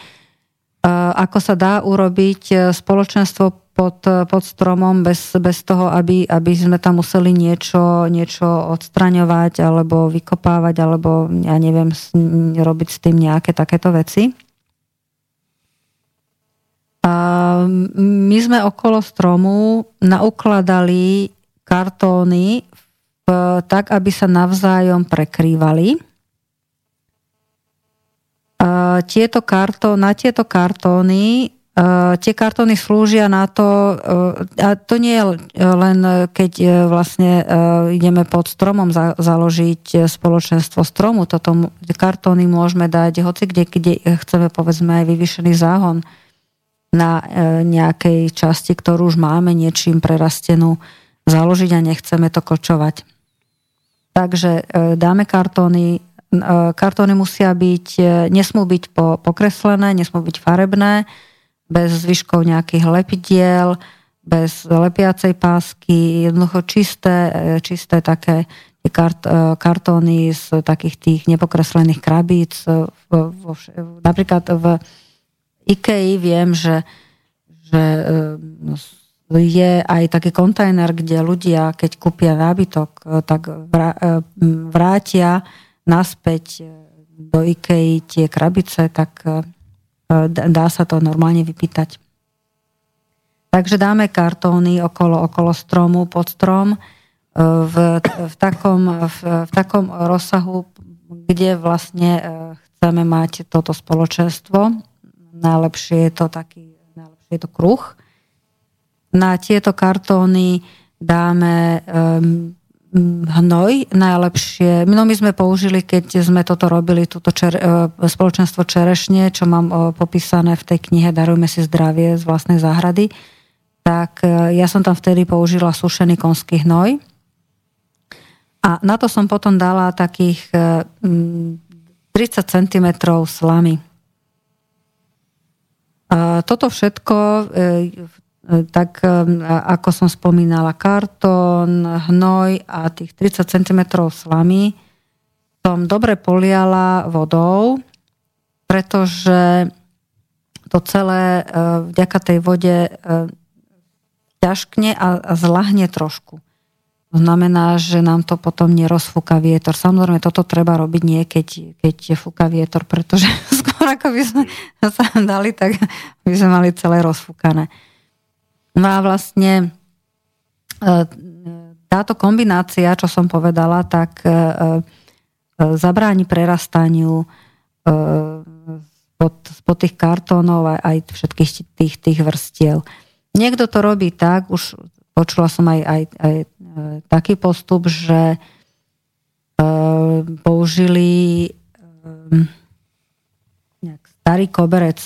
ako sa dá urobiť e, spoločenstvo pod, pod stromom bez, bez toho, aby, aby sme tam museli niečo, niečo odstraňovať alebo vykopávať, alebo ja neviem, robiť s tým nejaké takéto veci. A my sme okolo stromu naukladali kartóny tak, aby sa navzájom prekrývali. Tieto kartó, na tieto kartóny tie kartóny slúžia na to, a to nie je len keď e, vlastne e, ideme pod stromom založiť spoločenstvo stromu, toto kartóny môžeme dať hoci kde, kde chceme povedzme aj vyvyšený záhon na e, nejakej časti, ktorú už máme niečím prerastenú založiť a nechceme to kočovať. Takže e, dáme kartóny. E, kartóny musia byť, e, nesmú byť pokreslené, nesmú byť farebné, bez zvyškov nejakých lepidiel, bez lepiacej pásky, jednoducho čisté, čisté také kart, kartóny z takých tých nepokreslených krabíc. Napríklad v IKEA viem, že, že je aj taký kontajner, kde ľudia, keď kúpia nábytok, e, tak e, vrátia naspäť e, do IKEA tie krabice, tak dá sa to normálne vypýtať. Takže dáme kartóny okolo, okolo stromu, pod strom, v, v, takom, v, v takom rozsahu, kde vlastne chceme mať toto spoločenstvo. Najlepšie je to taký, najlepšie je to kruh na tieto kartóny dáme um, hnoj najlepšie. No my sme použili, keď sme toto robili, túto čer, uh, spoločenstvo Čerešne, čo mám uh, popísané v tej knihe Darujme si zdravie z vlastnej záhrady, tak uh, ja som tam vtedy použila sušený konský hnoj. A na to som potom dala takých 30 cm slamy. Toto všetko tak ako som spomínala, kartón, hnoj a tých 30 cm slamy som dobre poliala vodou, pretože to celé e, vďaka tej vode e, ťažkne a zlahne trošku. To znamená, že nám to potom nerozfúka vietor. Samozrejme, toto treba robiť nie, keď, keď fúka vietor, pretože skôr ako by sme sa dali, tak by sme mali celé rozfúkané. No a vlastne e, táto kombinácia, čo som povedala, tak e, e, zabráni prerastaniu spod, spod tých kartónov aj, aj všetkých tých, tých vrstiel. Niekto to robí tak, už počula som aj, aj, aj taký postup, že použili starý koberec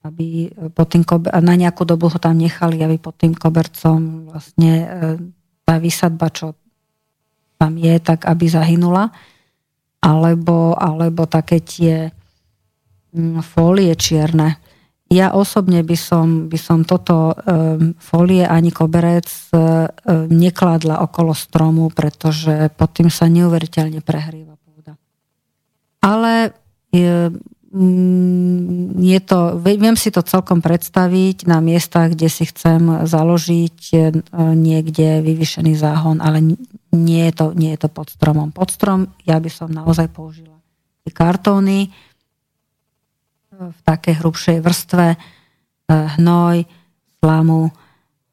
aby pod tým kober, na nejakú dobu ho tam nechali, aby pod tým kobercom vlastne e, tá vysadba, čo tam je, tak aby zahynula. Alebo, alebo také tie mm, fólie čierne. Ja osobne by som, by som toto um, fólie ani koberec um, nekladla okolo stromu, pretože pod tým sa neuveriteľne prehrýva pôda. Ale Mm, je to, viem si to celkom predstaviť na miestach, kde si chcem založiť e, niekde vyvyšený záhon, ale nie je to, nie je to pod stromom. Pod strom ja by som naozaj použila kartóny e, v takej hrubšej vrstve, e, hnoj, slamu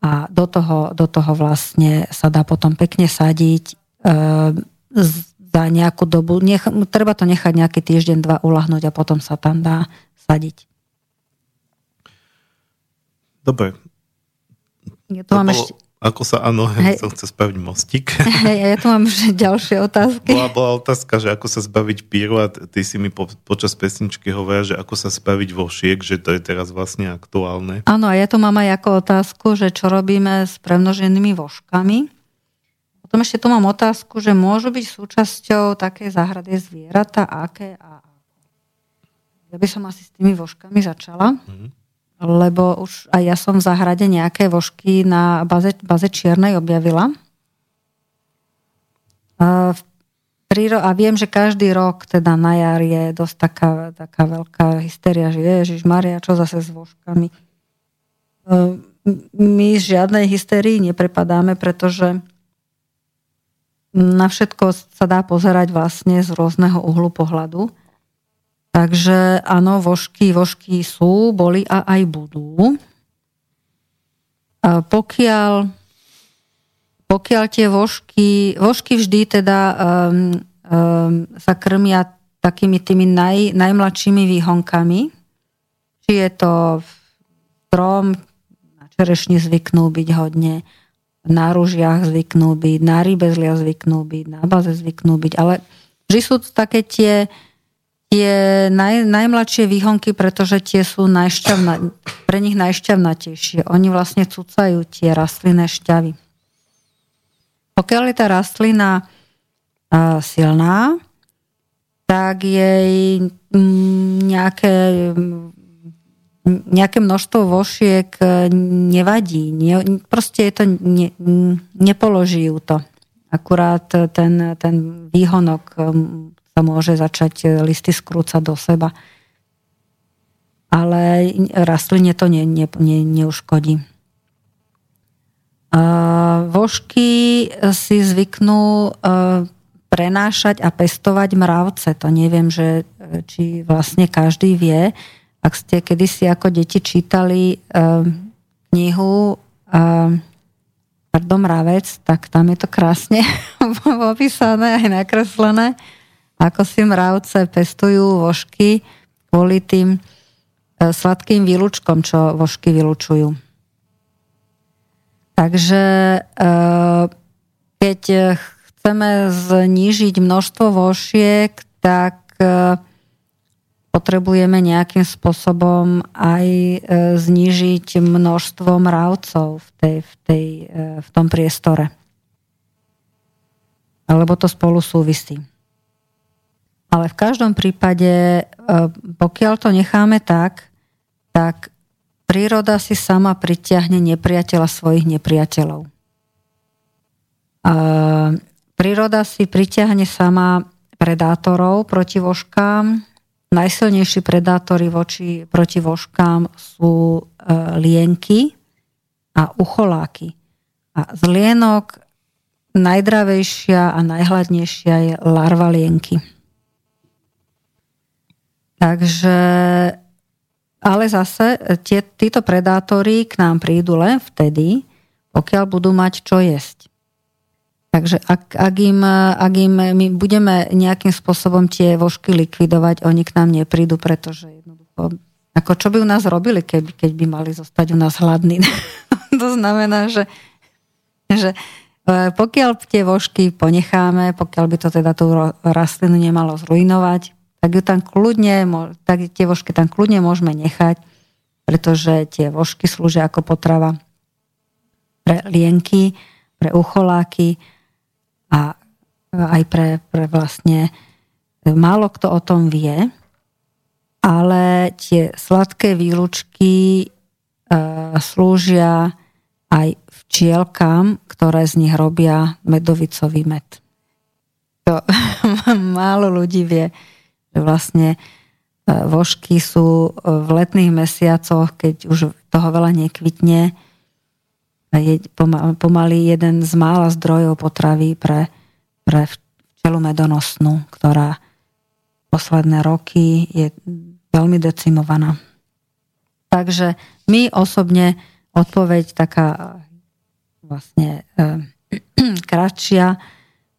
a do toho, do toho vlastne sa dá potom pekne sadiť za nejakú dobu. Nech, treba to nechať nejaký týždeň, dva ulahnúť a potom sa tam dá sadiť. Dobre. Ja tu mám bolo... ešte, Ako sa, áno, som chcel spraviť mostík. Hej, ja tu mám už ďalšie otázky. Bola, bola otázka, že ako sa zbaviť píru a ty si mi po, počas pesničky hovorila, že ako sa spraviť vošiek, že to je teraz vlastne aktuálne. Áno, a ja tu mám aj ako otázku, že čo robíme s premnoženými voškami. Potom ešte tu mám otázku, že môžu byť súčasťou také záhrady zvieratá, aké a ja by som asi s tými voškami začala. Mm-hmm lebo už aj ja som v záhrade nejaké vožky na baze, baze Čiernej objavila. A, a viem, že každý rok, teda na jar je dosť taká, taká veľká hysteria, že Ježiš Maria, čo zase s vožkami. My žiadnej hysterii neprepadáme, pretože na všetko sa dá pozerať vlastne z rôzneho uhlu pohľadu. Takže áno, vožky, vožky sú, boli a aj budú. A pokiaľ, pokiaľ tie vožky, vožky vždy teda um, um, sa krmia takými tými naj, najmladšími výhonkami, či je to strom, na čerešni zvyknú byť hodne, na rúžiach zvyknú byť, na rybezlia zvyknú byť, na baze zvyknú byť, ale vždy sú to také tie tie naj, najmladšie výhonky, pretože tie sú najšťavna, pre nich najšťavnatejšie. Oni vlastne cucajú tie rastlinné šťavy. Pokiaľ je tá rastlina uh, silná, tak jej nejaké, nejaké množstvo vošiek e, nevadí. Nie, proste je to, ne, nepoloží ju to. Akurát ten, ten výhonok sa môže začať e, listy skrúcať do seba. Ale rastline to ne, ne, ne, neuškodí. Vožky si zvyknú e, prenášať a pestovať mravce. To neviem, že, e, či vlastne každý vie. Ak ste kedysi ako deti čítali knihu Pardon, mravec, tak tam je to krásne opísané aj nakreslené ako si mravce pestujú vožky kvôli tým e, sladkým výlučkom, čo vožky vylučujú. Takže keď chceme znížiť množstvo vošiek, tak potrebujeme nejakým spôsobom aj znížiť množstvo mravcov v, tej, v, tej, v tom priestore. Alebo to spolu súvisí. Ale v každom prípade, e, pokiaľ to necháme tak, tak príroda si sama pritiahne nepriateľa svojich nepriateľov. Príroda si pritiahne sama predátorov proti vožkám. Najsilnejší predátory voči, proti vožkám sú e, lienky a ucholáky. A z lienok najdravejšia a najhladnejšia je larva lienky. Takže, ale zase tie, títo predátori k nám prídu len vtedy, pokiaľ budú mať čo jesť. Takže ak, ak, im, ak im my budeme nejakým spôsobom tie vožky likvidovať, oni k nám neprídu, pretože jednoducho, ako čo by u nás robili, keby, keď by mali zostať u nás hladní. to znamená, že, že e, pokiaľ tie vožky ponecháme, pokiaľ by to teda tú rastlinu nemalo zrujnovať, tak ju tam kľudne, tak tie vožky tam kľudne môžeme nechať, pretože tie vožky slúžia ako potrava pre lienky, pre ucholáky a aj pre, pre vlastne málo kto o tom vie, ale tie sladké výlučky e, slúžia aj včielkám, ktoré z nich robia medovicový med. To málo ľudí vie že vlastne e, vožky sú e, v letných mesiacoch, keď už toho veľa nekvitne, je pomaly jeden z mála zdrojov potravy pre, pre včelu medonosnú, ktorá posledné roky je veľmi decimovaná. Takže my osobne odpoveď taká vlastne e, kratšia,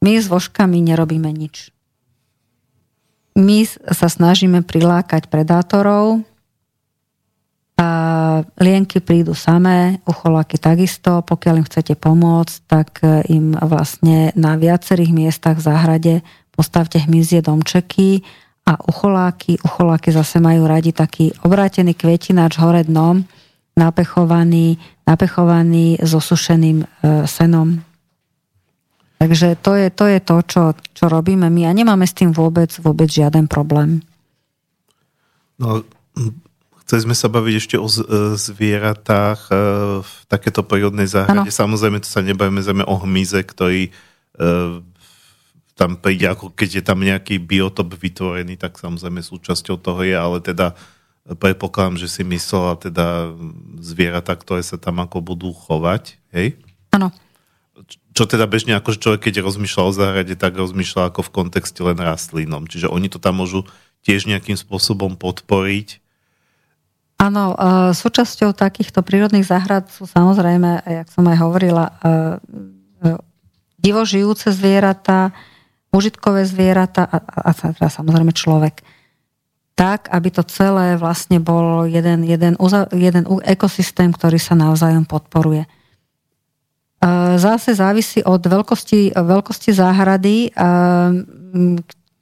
my s vožkami nerobíme nič my sa snažíme prilákať predátorov a lienky prídu samé, ucholáky takisto, pokiaľ im chcete pomôcť, tak e, im vlastne na viacerých miestach v záhrade postavte hmyzie domčeky a ucholáky, ucholáky zase majú radi taký obrátený kvetinač hore dnom, napechovaný, napechovaný so sušeným e, senom. Takže to je to, je to čo, čo robíme my a nemáme s tým vôbec, vôbec žiaden problém. No, Chceli sme sa baviť ešte o e, zvieratách e, v takéto prírodnej záhrade. Ano. Samozrejme, to sa nebavíme zrejme o hmyze, ktorý e, tam príde, ako keď je tam nejaký biotop vytvorený, tak samozrejme súčasťou toho je, ale teda predpokladám, že si myslela teda zvieratá, ktoré sa tam ako budú chovať, hej? Áno. Čo teda bežne ako človek, keď rozmýšľa o záhrade, tak rozmýšľa ako v kontexte len rastlinom. Čiže oni to tam môžu tiež nejakým spôsobom podporiť Áno, e, súčasťou takýchto prírodných záhrad sú samozrejme, jak som aj hovorila, e, e, divožijúce zvieratá, užitkové zvieratá a, a, teda samozrejme človek. Tak, aby to celé vlastne bol jeden, jeden, jeden ekosystém, ktorý sa navzájom podporuje. Zase závisí od veľkosti, veľkosti záhrady.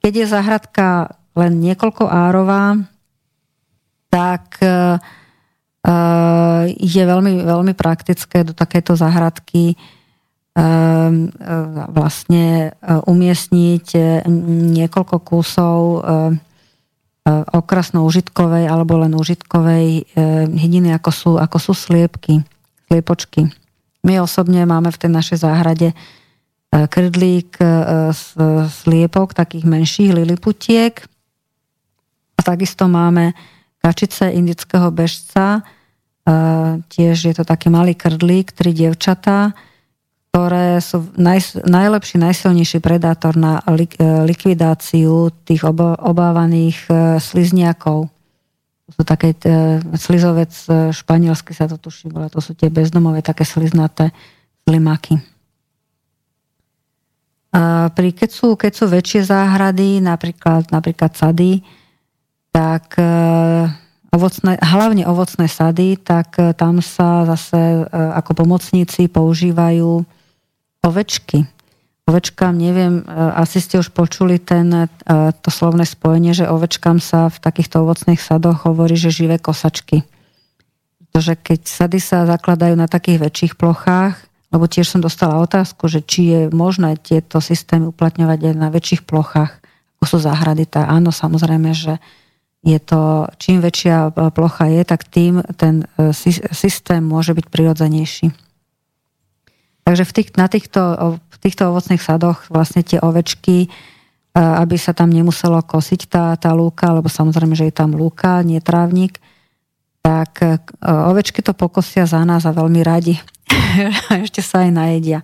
Keď je záhradka len niekoľko árová, tak e, e, je veľmi, veľmi praktické do takéto záhradky e, vlastne umiestniť niekoľko kusov okrasno užitkovej alebo len užitkovej hydiny, ako sú, ako sú sliepky, sliepočky. My osobne máme v tej našej záhrade krdlík sliepok, takých menších liliputiek. A takisto máme kačice indického bežca. Tiež je to taký malý krdlík, tri dievčatá, ktoré sú naj, najlepší, najsilnejší predátor na lik, e, likvidáciu tých obávaných e, slizniakov. To sú také e, slizovec španielsky sa to tuší, ale to sú tie bezdomové, také sliznaté slimaky. Pri, keď, sú, keď sú väčšie záhrady, napríklad, napríklad sady, tak e, ovocné, hlavne ovocné sady, tak e, tam sa zase e, ako pomocníci používajú ovečky. Ovečkám, neviem, asi ste už počuli ten, to slovné spojenie, že ovečkám sa v takýchto ovocných sadoch hovorí, že živé kosačky. Pretože keď sady sa zakladajú na takých väčších plochách, lebo tiež som dostala otázku, že či je možné tieto systémy uplatňovať aj na väčších plochách, ako sú záhrady, tak áno, samozrejme, že je to, čím väčšia e, plocha je, tak tým ten e, systém môže byť prirodzenejší. Takže v tých, na týchto, v týchto ovocných sadoch vlastne tie ovečky, e, aby sa tam nemuselo kosiť tá, tá lúka, lebo samozrejme, že je tam lúka, nie trávnik, tak ovečky to pokosia za nás a veľmi radi. Ešte sa aj najedia.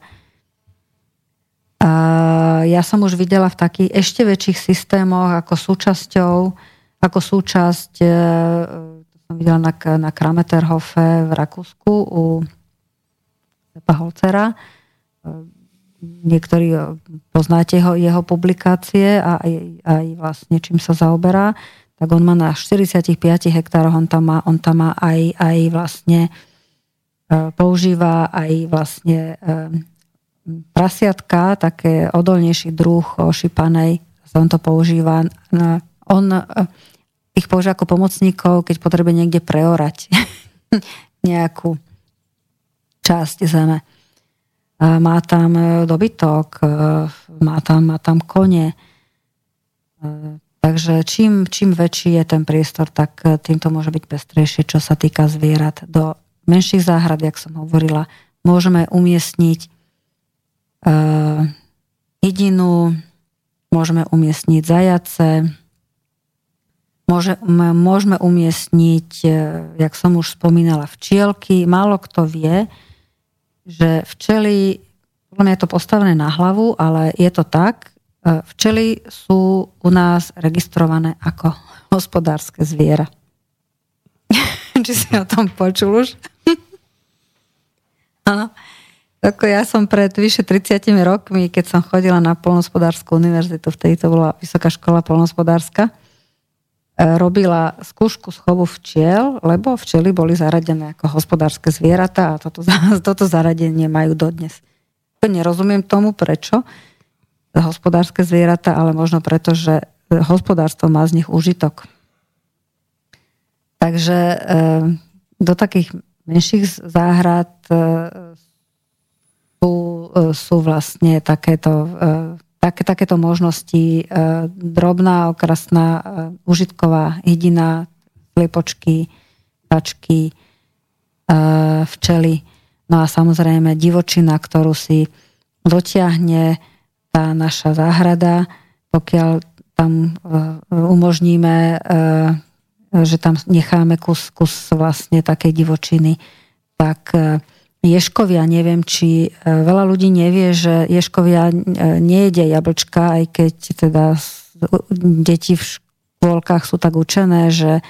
Ja som už videla v takých ešte väčších systémoch ako súčasťou ako súčasť, e, to som videla na, na Krameterhofe v Rakúsku u Sepa Holcera. E, niektorí e, poznáte jeho, jeho publikácie a aj, aj vlastne čím sa zaoberá, tak on má na 45 hektároch, on tam má, on tam má aj, aj vlastne používa aj vlastne prasiatka, také odolnejší druh ošípanej, on to používa. On ich používa ako pomocníkov, keď potrebuje niekde preorať nejakú časť zeme. Má tam e, dobytok, e, má tam, má tam kone. E, takže čím, čím väčší je ten priestor, tak tým to môže byť pestrejšie, čo sa týka zvierat. Do menších záhrad, jak som hovorila, môžeme umiestniť jedinu, môžeme umiestniť zajace, Môže, môžeme umiestniť, e, jak som už spomínala, včielky. Málo kto vie, že včely, podľa je to postavené na hlavu, ale je to tak, e, včely sú u nás registrované ako hospodárske zviera. Či si o tom počul už? Áno. Ako ja som pred vyše 30 rokmi, keď som chodila na polnospodárskú univerzitu, vtedy to bola Vysoká škola polnospodárska, robila skúšku schovu včiel, lebo včely boli zaradené ako hospodárske zvieratá a toto, toto zaradenie majú dodnes. Nerozumiem tomu, prečo hospodárske zvieratá, ale možno preto, že hospodárstvo má z nich užitok. Takže do takých menších záhrad sú, sú vlastne takéto také, takéto možnosti, e, drobná, okrasná, e, užitková hydina, sliepočky, tačky, e, včely. No a samozrejme divočina, ktorú si dotiahne tá naša záhrada, pokiaľ tam umožníme, že tam necháme kus, kus vlastne takej divočiny, tak ješkovia, neviem, či e, veľa ľudí nevie, že ješkovia e, nejede jablčka, aj keď teda deti v škôlkach sú tak učené, že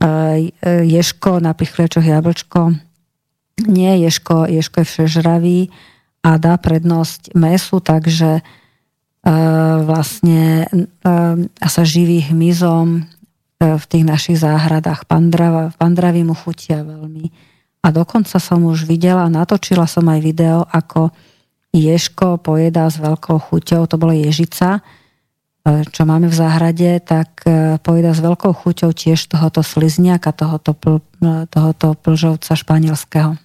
e, ješko na pichliečoch jablčko nie, ješko, ješko je všežravý a dá prednosť mesu, takže vlastne sa živí hmyzom v tých našich záhradách. Pandrava, pandravy mu chutia veľmi a dokonca som už videla, natočila som aj video, ako Ješko pojedá s veľkou chuťou, to bola ježica, e, čo máme v záhrade, tak e, pojedá s veľkou chuťou tiež tohoto slizniaka, tohoto, pl, e, tohoto plžovca španielského.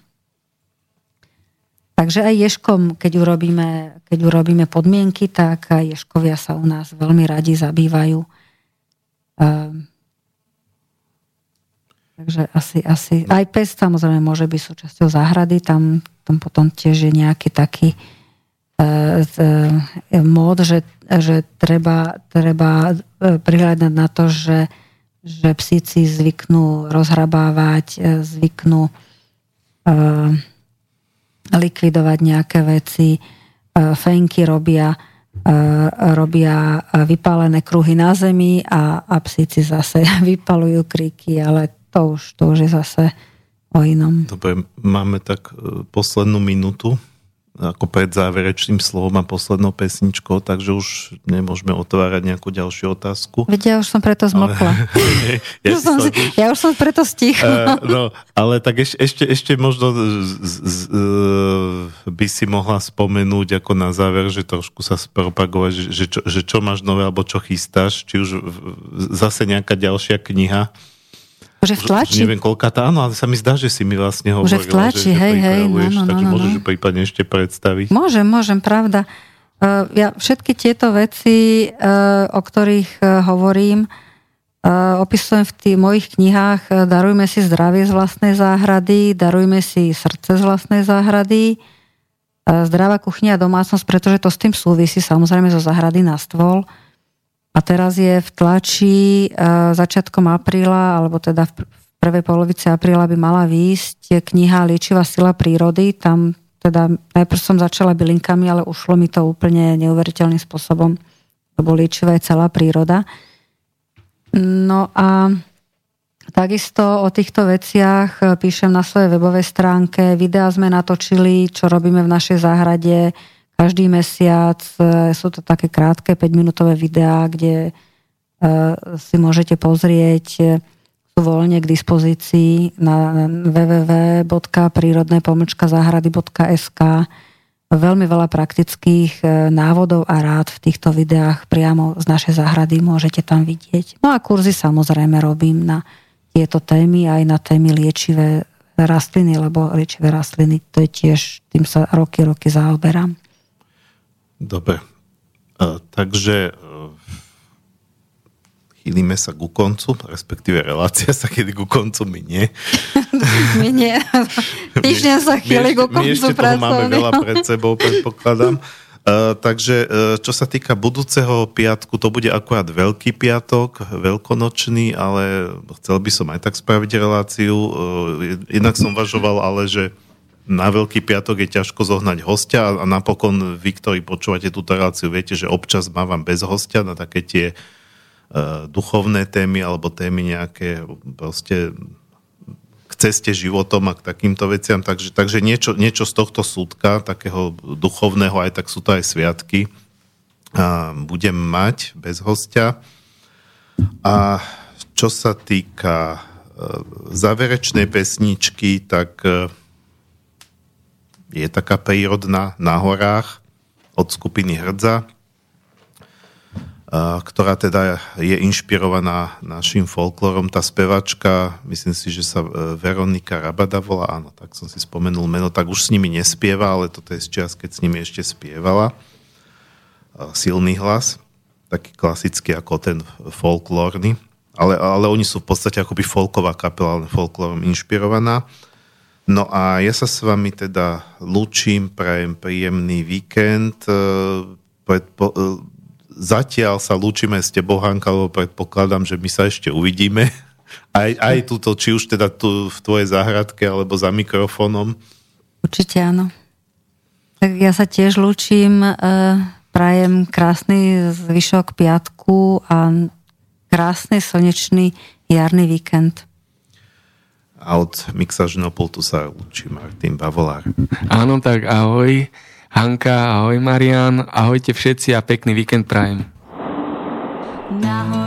Takže aj ješkom, keď urobíme, keď urobíme podmienky, tak aj ješkovia sa u nás veľmi radi zabývajú Takže asi, asi. Aj pes samozrejme môže byť súčasťou záhrady, tam, tam potom tiež je nejaký taký e, e, mód, že, že treba, treba prihľadať na to, že, že psíci zvyknú rozhrabávať, zvyknú e, likvidovať nejaké veci, fenky robia, robia vypálené kruhy na zemi a, a psíci zase vypalujú kríky, ale to už, to už je zase o inom. Dobre, máme tak e, poslednú minútu ako pred záverečným slovom a poslednou pesničkou, takže už nemôžeme otvárať nejakú ďalšiu otázku. Veď ja už som preto zmokla. Ale, ja, som, ja už som preto stichla. Uh, no, ale tak eš, ešte, ešte možno z, z, z, uh, by si mohla spomenúť ako na záver, že trošku sa spropagovať, že, že, čo, že čo máš nové, alebo čo chystáš, či už zase nejaká ďalšia kniha, už v tlači. Už neviem, koľka tá, áno, ale sa mi zdá, že si mi vlastne hovorila. Už v tlači, že, hej, hej, no, no, takže no, môžeš no. prípadne ešte predstaviť. Môžem, môžem, pravda. Uh, ja všetky tieto veci, uh, o ktorých uh, hovorím, uh, opisujem v tých mojich knihách uh, Darujme si zdravie z vlastnej záhrady, Darujme si srdce z vlastnej záhrady, uh, Zdravá kuchyňa a domácnosť, pretože to s tým súvisí samozrejme zo záhrady na stôl. Uh, a teraz je v tlači e, začiatkom apríla, alebo teda v prvej polovici apríla by mala výjsť kniha Liečivá sila prírody. Tam teda najprv som začala bylinkami, ale ušlo mi to úplne neuveriteľným spôsobom, lebo liečivá je celá príroda. No a takisto o týchto veciach e, píšem na svojej webovej stránke. Videá sme natočili, čo robíme v našej záhrade, každý mesiac. E, sú to také krátke 5-minútové videá, kde e, si môžete pozrieť, e, sú voľne k dispozícii na www.prírodné-zahrady.sk veľmi veľa praktických návodov a rád v týchto videách priamo z našej záhrady môžete tam vidieť. No a kurzy samozrejme robím na tieto témy, aj na témy liečivé rastliny, lebo liečivé rastliny to je tiež, tým sa roky, roky zaoberám. Dobre. Uh, takže uh, chýlime sa ku koncu, respektíve relácia sa kedy ku koncu minie. minie. Týždeň sa chýli ku koncu my ešte toho máme veľa pred sebou, predpokladám. Uh, takže uh, čo sa týka budúceho piatku, to bude akurát Veľký piatok, veľkonočný, ale chcel by som aj tak spraviť reláciu. Uh, inak som važoval, ale že na Veľký piatok je ťažko zohnať hostia a napokon vy, ktorí počúvate túto reláciu, viete, že občas mávam bez hostia na také tie uh, duchovné témy alebo témy nejaké proste k ceste životom a k takýmto veciam. Takže, takže niečo, niečo z tohto súdka, takého duchovného, aj tak sú to aj sviatky, uh, budem mať bez hostia. A čo sa týka uh, záverečnej pesničky, tak uh, je taká prírodná na horách od skupiny Hrdza, ktorá teda je inšpirovaná našim folklorom. Tá spevačka, myslím si, že sa e, Veronika Rabada volá, áno, tak som si spomenul meno, tak už s nimi nespieva, ale toto je z čas, keď s nimi ešte spievala. Silný hlas, taký klasický ako ten folklórny, ale, ale oni sú v podstate akoby folková kapela, ale folklorom inšpirovaná. No a ja sa s vami teda lúčim, prajem príjemný víkend, e, predpo, e, zatiaľ sa lúčime s tebou, Hanka, lebo predpokladám, že my sa ešte uvidíme. Aj, aj túto, či už teda tu v tvojej záhradke, alebo za mikrofónom. Určite áno. Tak ja sa tiež lúčim, e, prajem krásny zvyšok piatku a krásny slnečný jarný víkend. A od mixažného pultu sa lúči Martin Bavolár. Áno, tak ahoj. Hanka, ahoj Marian, ahojte všetci a pekný víkend prajem. Nahora.